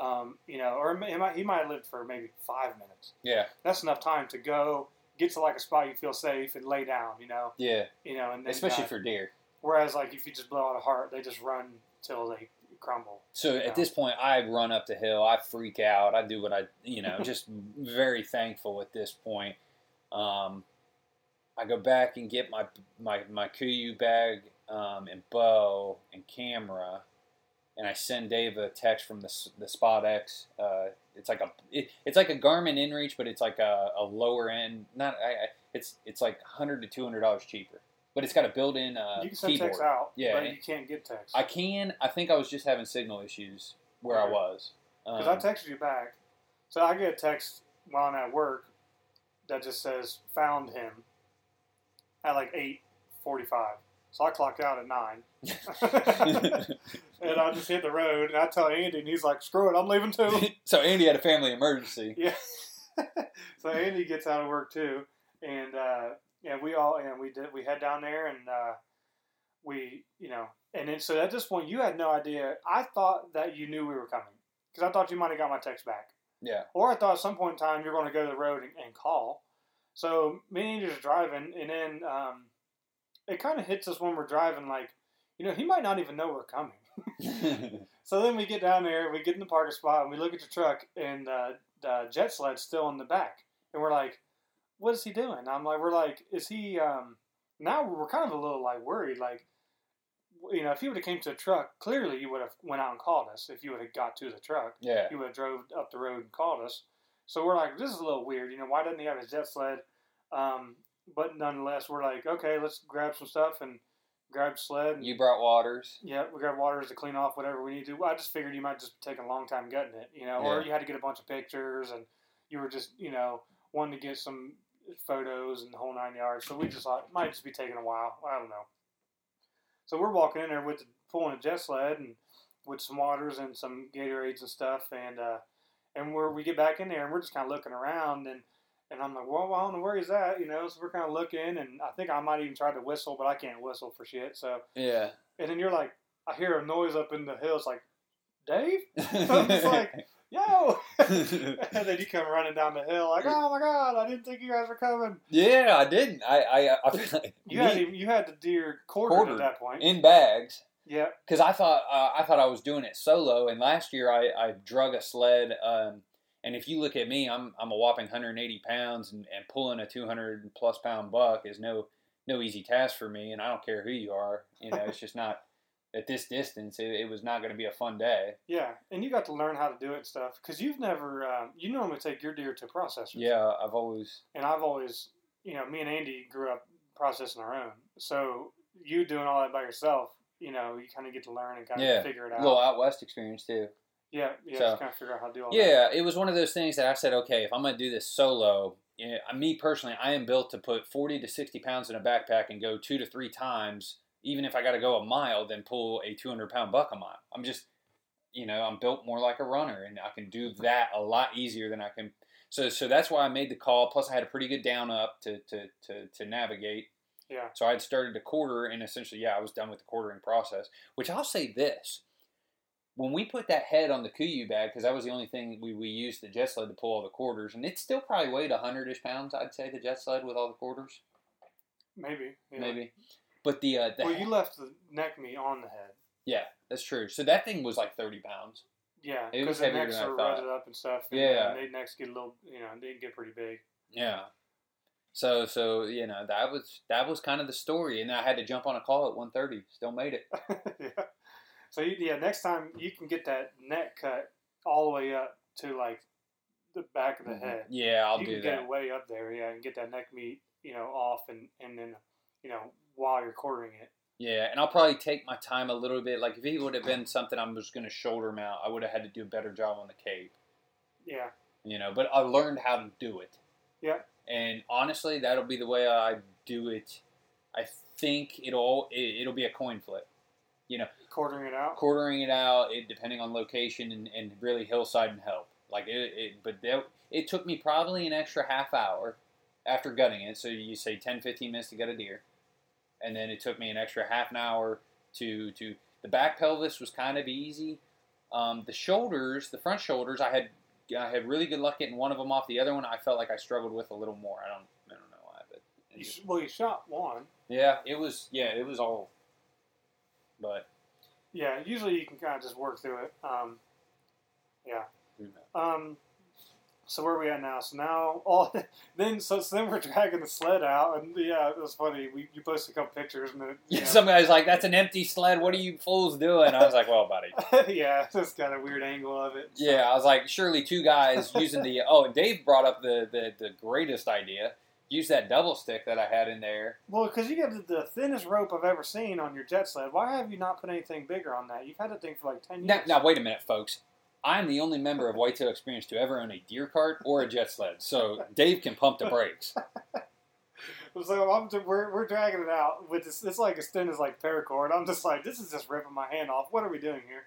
S2: Um, you know, or he might, he might have lived for maybe five minutes.
S1: Yeah.
S2: That's enough time to go get to like a spot you feel safe and lay down. You know,
S1: Yeah.
S2: you know, and
S1: Especially
S2: die.
S1: for deer.
S2: Whereas, like, if you just blow out a heart, they just run till they crumble.
S1: So at this point, I run up the hill. I freak out. I do what I, you know, just very thankful at this point. Um, I go back and get my my my Kuiu bag um, and bow and camera, and I send Dave a text from the the Spot X. Uh, it's like a it, it's like a Garmin InReach, but it's like a, a lower end. Not I, I, it's it's like hundred to two hundred dollars cheaper, but it's got a built-in uh,
S2: you can send
S1: keyboard.
S2: text out,
S1: Yeah,
S2: but you can't get text.
S1: I can. I think I was just having signal issues where I was.
S2: Because
S1: Um,
S2: I texted you back. So I get a text while I'm at work that just says found him at like eight forty five. So I clocked out at nine. I just hit the road and I tell Andy and he's like, Screw it, I'm leaving too.
S1: so Andy had a family emergency.
S2: yeah. so Andy gets out of work too. And uh yeah, we all and we did we head down there and uh we you know and then so at this point you had no idea I thought that you knew we were coming. Because I thought you might have got my text back.
S1: Yeah.
S2: Or I thought at some point in time you're going to go to the road and, and call. So me and Andy just driving, and then um, it kind of hits us when we're driving, like, you know, he might not even know we're coming. So then we get down there, we get in the parking spot, and we look at the truck, and uh, the jet sled's still in the back, and we're like, "What is he doing?" I'm like, "We're like, is he?" Um, now we're kind of a little like worried, like, you know, if he would have came to the truck, clearly you would have went out and called us. If you would have got to the truck,
S1: yeah.
S2: he would have drove up the road and called us. So we're like, this is a little weird. You know, why doesn't he have his jet sled? Um, but nonetheless, we're like, okay, let's grab some stuff and grab the sled. And,
S1: You brought waters.
S2: yeah, we grabbed waters to clean off whatever we need to. Well, I just figured you might just be taking a long time gutting it, you know, or you had to get a bunch of pictures and you were just, you know, wanting to get some photos and the whole nine yards. So we just thought it might just be taking a while. I don't know. So we're walking in there with the, pulling a jet sled and with some waters and some Gatorades and stuff, and uh, and we're we get back in there and we're just kind of looking around and. And I'm like, well, I don't know where he's at, you know. So we're kind of looking, and I think I might even try to whistle, but I can't whistle for shit. So
S1: Yeah.
S2: and then you're like, I hear a noise up in the hills, like, Dave, It's like- yo! and then you come running down the hill, like, oh my god, I didn't think you guys were coming.
S1: yeah, I didn't. I I, I like
S2: You had you had the deer quartered,
S1: Quartered.
S2: at that point.
S1: in bags
S2: yeah,
S1: because I thought uh, I thought I was doing it solo. And last year I I drug a sled. Um, and if you look at me, I'm I'm a whopping 180 pounds, and, and pulling a 200 plus pound buck is no no easy task for me. And I don't care who you are. You know, it's just not at this distance. It, it was not going to be a fun day.
S2: yeah, and you got to learn how to do it and stuff because you've never, um, you normally take your deer to processors.
S1: Yeah, I've always
S2: and I've always, you know, me and Andy grew up processing our own, so you doing all that by yourself, you know, you kind of get to learn and kind of
S1: Yeah.
S2: figure it out.
S1: a little out west experience too.
S2: Yeah, yeah,
S1: So-
S2: just kind of figure out how to do all that.
S1: Yeah, it was one of those things that I said, okay, if I'm going to do this solo, you know, me personally, I am built to put 40 to 60 pounds in a backpack and go two to three times, even if I got to go a mile, then pull a 200 pound buck a mile. I'm just, you know, I'm built more like a runner, and I can do mm-hmm. that a lot easier than I can. So, so that's why I made the call. Plus, I had a pretty good down up to to to, to navigate.
S2: Yeah.
S1: So I had started to quarter, and essentially, yeah, I was done with the quartering process. Which I'll say this: when we put that head on the Kuiu bag, because that was the only thing we, we used the jet sled to pull all the quarters, and it still probably weighed hundred ish pounds, I'd say, the jet sled with all the quarters,
S2: Maybe. Yeah.
S1: maybe. But the uh, the
S2: Well, you left the neck meat on the head.
S1: yeah, that's true. So that thing was like thirty pounds.
S2: Yeah,
S1: It was
S2: because the
S1: heavier
S2: necks
S1: than I
S2: are
S1: thought.
S2: rutted up and stuff. And,
S1: Yeah.
S2: they necks get a little, you know, they get pretty big.
S1: Yeah. So so you know that was that was kind of the story, and I had to jump on a call at one thirty. Still made it.
S2: yeah. So you, yeah, next time you can get that neck cut all the way up to like the back of the head.
S1: Yeah, Mm-hmm. I'll
S2: you
S1: do
S2: can
S1: that.
S2: get it way up there, yeah, and get that neck meat you know, off and and then you know while you're quartering it.
S1: Yeah, and I'll probably take my time a little bit. Like if it would have been something I'm just going to shoulder mount, I would have had to do a better job on the cape.
S2: Yeah.
S1: You know, but I learned how to do it.
S2: Yeah.
S1: And honestly, that'll be the way I do it. I think it'll it, it'll be a coin flip. You know,
S2: Quartering it out.
S1: quartering it out, it, depending on location and, and really hillside and help. Like it, it but that, it took me probably an extra half hour after gutting it. So you say 10, 15 minutes to gut a deer, and then it took me an extra half an hour to to the back pelvis was kind of easy. Um, the shoulders, the front shoulders, I had I had really good luck getting one of them off. The other one, I felt like I struggled with a little more. I don't I don't know why, but
S2: You, well, you shot one.
S1: yeah, it was yeah, it was all. But
S2: Yeah. Usually you can kind of just work through it. Um, yeah. Um, so where are we at now? So now all then so, so then we're dragging the sled out, and yeah, it was funny. We you posted a couple pictures, and then,
S1: Yeah,
S2: know,
S1: some guy's like, "That's an empty sled. What are you fools doing?" I was like, "Well, buddy."
S2: yeah, just kind of weird angle of it. So-
S1: Yeah, I was like, surely two guys using the. Oh, and Dave brought up the the, the greatest idea. Use that double stick that I had in there.
S2: Well, because you have the, thinnest rope I've ever seen on your jet sled. Why have you not put anything bigger on that? You've had that thing for like ten
S1: Now,
S2: years.
S1: now wait a minute, folks. I'm the only member of Whitetail Experience to ever own a deer cart or a jet sled, so Dave can pump the brakes.
S2: So I'm we're, we're dragging it out with this. It's like as thin as like paracord. I'm just like, this is just ripping my hand off. What are we doing here?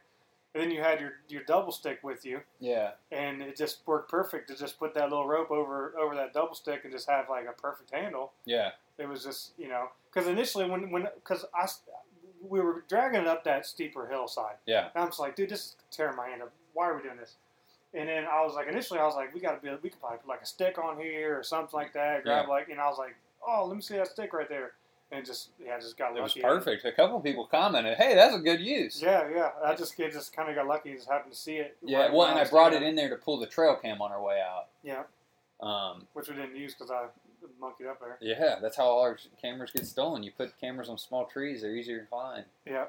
S2: And then you had your, your double stick with you,
S1: Yeah,
S2: and it just worked perfect to just put that little rope over over that double stick and just have like a perfect handle.
S1: yeah,
S2: It was just you know because initially when when because I we were dragging it up that steeper hillside.
S1: yeah,
S2: And I'm just like, dude, this is tearing my hand up. Why are we doing this? And then I was like, initially, I was like, we got to be, we could probably put like a stick on here or something like that. Grab like, and I was like, oh, let me see that stick right there. And it just, yeah, just got
S1: it was perfect. A couple of people commented, "Hey, that's a good use."
S2: Yeah, yeah. I just, it just kind of got lucky. Just happened to see it.
S1: Yeah,
S2: right
S1: well, and I brought it in there to pull the trail cam on our way out.
S2: Yeah,
S1: Um,
S2: which we didn't use because I monkeyed up there.
S1: yeah, that's how all our cameras get stolen. You put cameras on small trees; they're easier to find.
S2: Yeah,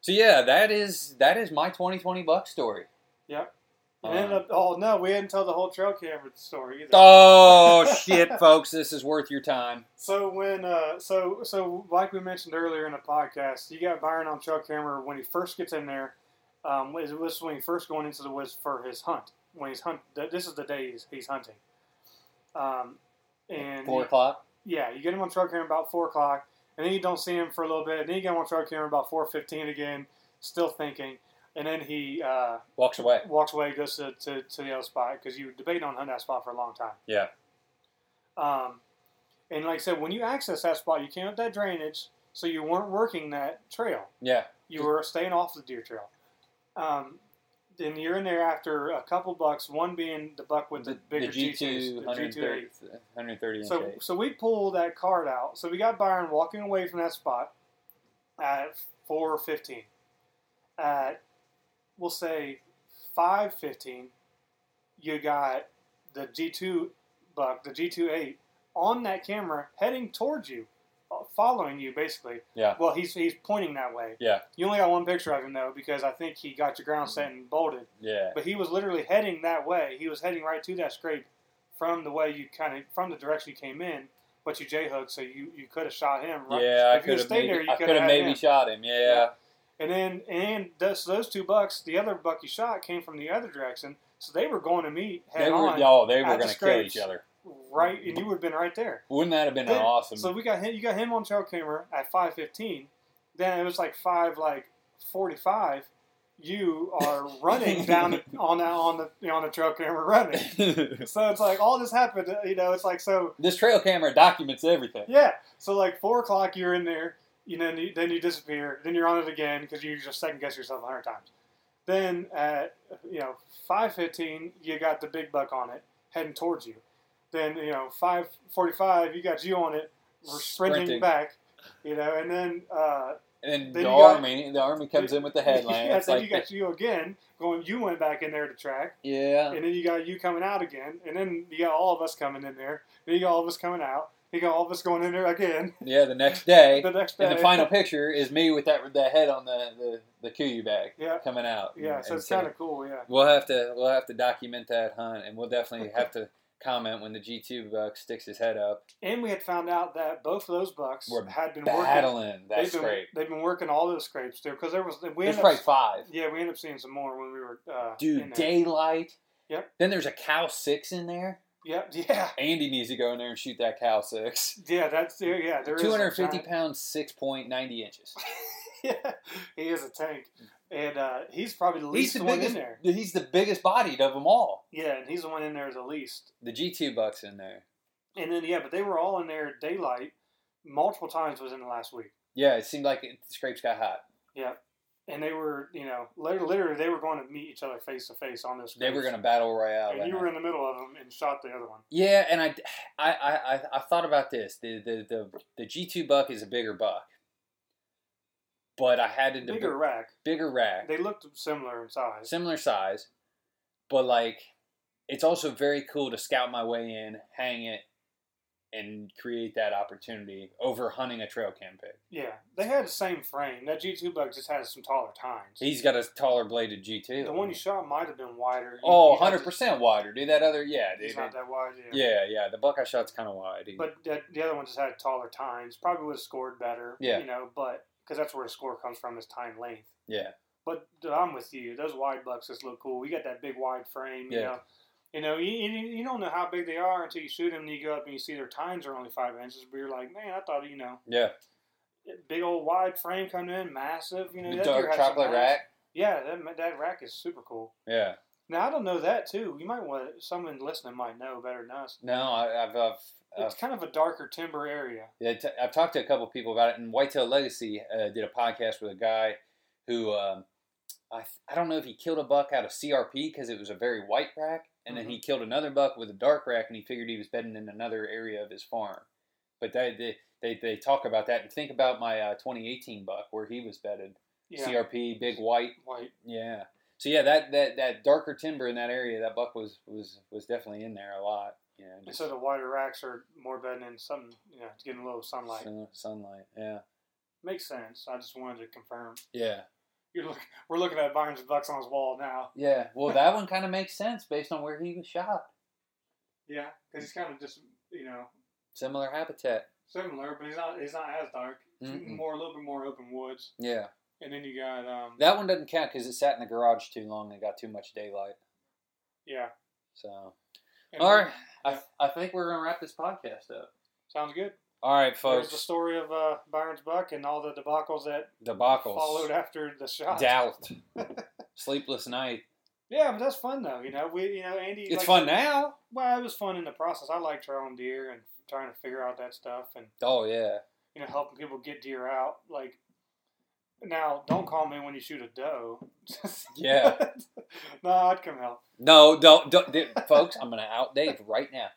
S1: So yeah, that is that is my 2020 buck story.
S2: yeah. And oh no, we didn't tell the whole trail camera story either.
S1: Oh shit, folks! This is worth your time.
S2: So when uh, so so like we mentioned earlier in the podcast, you got Byron on trail camera when he first gets in there. Um, it was when he first going into the woods for his hunt. When he's hunt, this is the day he's, he's hunting. Um, and
S1: Four o'clock.
S2: yeah, you get him on trail camera about four o'clock, and then you don't see him for a little bit. And then you get him on trail camera about four fifteen again, still thinking. And then he uh,
S1: Walks away.
S2: walks away, goes to, to, to the other spot because you were debating on hunting that spot for a long time.
S1: Yeah.
S2: Um, and like I said, when you access that spot, you came up that drainage, so you weren't working that trail.
S1: Yeah.
S2: You were staying off the deer trail. Um, then you're in there after a couple bucks, one being the buck with the, bigger
S1: G2
S2: G2s, the G2
S1: 130, 130 inch
S2: so,
S1: eight.
S2: so we pulled that card out. So we got Byron walking away from that spot at 4.15. At, we'll say, 5.15, you got the G2 buck, the G2-8, on that camera heading towards you, uh, following you, basically.
S1: Yeah.
S2: Well, he's, he's pointing that way.
S1: Yeah.
S2: You only got one picture of him, though, because I think he got your ground set and bolted.
S1: Yeah.
S2: But he was literally heading that way. He was heading right to that scrape from the way you kind of from the direction you came in. But you j hooked, so you, you could have shot him. Right?
S1: Yeah, I
S2: If you
S1: could have
S2: stayed
S1: maybe,
S2: there, you
S1: I
S2: could
S1: could have
S2: have
S1: maybe
S2: him.
S1: shot him. Yeah.
S2: Yeah. And then and those, those two bucks, the other buck you shot came from the other direction, so they were going to meet head
S1: They were,
S2: on
S1: oh, they were going to kill each other.
S2: right, and you would have been right there.
S1: Wouldn't that have been
S2: Then-
S1: awesome?
S2: So we got him. You got him on trail camera at five fifteen. Then it was like five like forty five. You are running down the- on the, on the on the trail camera running. So it's like all this happened. You know, it's like so.
S1: this trail camera documents everything.
S2: Yeah. So like four o'clock, you're in there. You know, you, then you disappear. Then you're on it again because you just second guess yourself a hundred times. Then at you know five fifteen, you got the big buck on it heading towards you. Then you know five forty five, you got you on it, sprinting,
S1: Sprinting.
S2: back. You know, and then uh,
S1: And then,
S2: Then
S1: the
S2: you got-
S1: army, the army comes in with the headlamps.
S2: yeah, then
S1: like,
S2: you got you again going. You went back in there to track,
S1: yeah.
S2: and then you got you coming out again, and then you got all of us coming in there. Then you got all of us coming out. You got all of us going in there again.
S1: Yeah, the next day.
S2: The next day,
S1: And the final picture is me with that the head on the the, the Kuiu bag
S2: Yeah.
S1: coming out.
S2: Yeah, so
S1: And
S2: it's kind of cool. Yeah.
S1: We'll have to we'll have to document that hunt, and we'll definitely have to comment when the G2 buck sticks his head up.
S2: And we had found out that both of those bucks
S1: We're
S2: had been working.
S1: Battling that
S2: They've been,
S1: scrape.
S2: they've been working all those scrapes there because there was we
S1: There's probably
S2: up,
S1: five.
S2: yeah we ended up seeing some more when we were uh,
S1: Dude, daylight.
S2: Yep.
S1: Then there's a cow six in there.
S2: Yep, yeah,
S1: Andy needs to go in there and shoot that cow six.
S2: yeah. That's yeah. yeah there is a
S1: 250
S2: giant-
S1: pounds, six point ninety inches.
S2: yeah, he is a tank, and uh, he's probably the least
S1: the
S2: one
S1: biggest.
S2: in there.
S1: He's the biggest bodied of them all.
S2: Yeah, and he's the one in there the least.
S1: The G2 bucks in there.
S2: And then yeah, but they were all in there daylight multiple times within the last week.
S1: Yeah, it seemed like it, the scrapes got hot.
S2: Yeah, and they were you know literally, literally they were going to meet each other face to face on this.
S1: They were going to battle royale.
S2: And you
S1: night.
S2: were in the middle of them and shot the other one.
S1: Yeah, and I, I, I, I, thought about this. The, the the the G two buck is a bigger buck, but I had to
S2: Bigger rack.
S1: bigger rack,
S2: They looked similar in size.
S1: similar size, but like it's also very cool to scout my way in, hang it, and create that opportunity over hunting a trail cam pig.
S2: Yeah, they had the same frame. That G two buck just has some taller tines.
S1: He's got a taller bladed G two.
S2: the one you shot might have been wider. He-
S1: Oh,
S2: he
S1: 100 percent wider, dude. That other, yeah, dude.
S2: not that wide. Yeah.
S1: Yeah, yeah. The buck I shot's kind of wide. He-
S2: But that, the other one just had taller tines. Probably would have scored better.
S1: Yeah.
S2: You know, but because that's where the score comes from is tine length.
S1: yeah,
S2: But dude, I'm with you. Those wide bucks just look cool. We got that big wide frame. You
S1: Yeah.
S2: know. You know, you, you, don't know how big they are until you shoot them and you go up and you see their tines are only five inches. But you're like, man, I thought, you know,
S1: yeah.
S2: big old wide frame coming in, massive. You know,
S1: The dark chocolate rack.
S2: Yeah, that that rack is super cool.
S1: Yeah.
S2: Now I don't know that too. You might want someone listening might know better than us.
S1: No, I, I've, I've,
S2: It's
S1: I've,
S2: kind of a darker timber area.
S1: yeah, t- I've talked to a couple people about it, and Whitetail Legacy uh, did a podcast with a guy who um, I, I don't know if he killed a buck out of CRP because it was a very white rack, and then he killed another buck with a dark rack, and he figured he was bedding in another area of his farm. But they they, they, they talk about that and think about my uh, 2018 buck where he was bedded.
S2: Yeah,
S1: CRP, big white.
S2: white.
S1: Yeah. So yeah, that, that, that darker timber in that area, that buck was was, was definitely in there a lot. Yeah.
S2: And so the wider racks are more bedding in something, you know, to get a little sunlight.
S1: sun- sunlight. Yeah.
S2: Makes sense. I just wanted to confirm.
S1: Yeah.
S2: You're look, we're looking at Byron's bucks on his wall now.
S1: Yeah. Well, that one kind of makes sense based on where he was shot.
S2: Yeah, because he's kind of just you know
S1: Similar habitat.
S2: similar, but he's not he's not as dark.
S1: Mm-mm.
S2: More a little bit more open woods,
S1: Yeah.
S2: and then you got um
S1: That one doesn't count because it sat in the garage too long and got too much daylight.
S2: yeah.
S1: So.
S2: And
S1: All right.
S2: Yeah.
S1: I, I think we're gonna wrap this podcast up.
S2: sounds good.
S1: All right, folks.
S2: There's the story of uh, Byron's buck and all the debacles that
S1: Debacles.
S2: followed after the shot.
S1: Doubt. Sleepless night.
S2: Yeah, but that's fun though. You know, we you know Andy.
S1: It's
S2: like-
S1: fun now.
S2: Well, it was fun in the process. I like trailing deer and trying to figure out that stuff and
S1: Oh yeah.
S2: you know helping people get deer out. Like now, don't call me when you shoot a doe.
S1: Yeah.
S2: no, I'd come help.
S1: No, don't, don't folks. I'm gonna out Dave right now.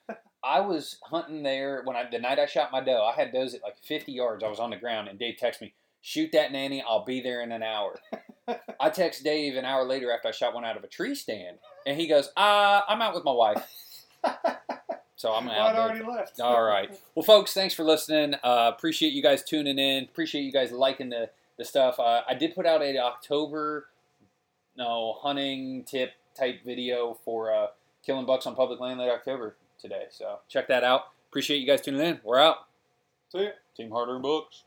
S1: I was hunting there when I the night I shot my doe. I had does at like 50 yards. I was on the ground, and Dave texted me, "Shoot that nanny. I'll be there in an hour." I text Dave an hour later after I shot one out of a tree stand, and he goes, "Uh, I'm out with my wife." So I'm gonna
S2: I'd
S1: out
S2: already left.
S1: All right. Well, folks, thanks for listening. Uh, appreciate you guys tuning in. Appreciate you guys liking the the stuff. Uh, I did put out a October no hunting tip type video for uh, killing bucks on public land late October today. So check that out. Appreciate you guys tuning in. We're out.
S2: See ya.
S1: Team Harder Books.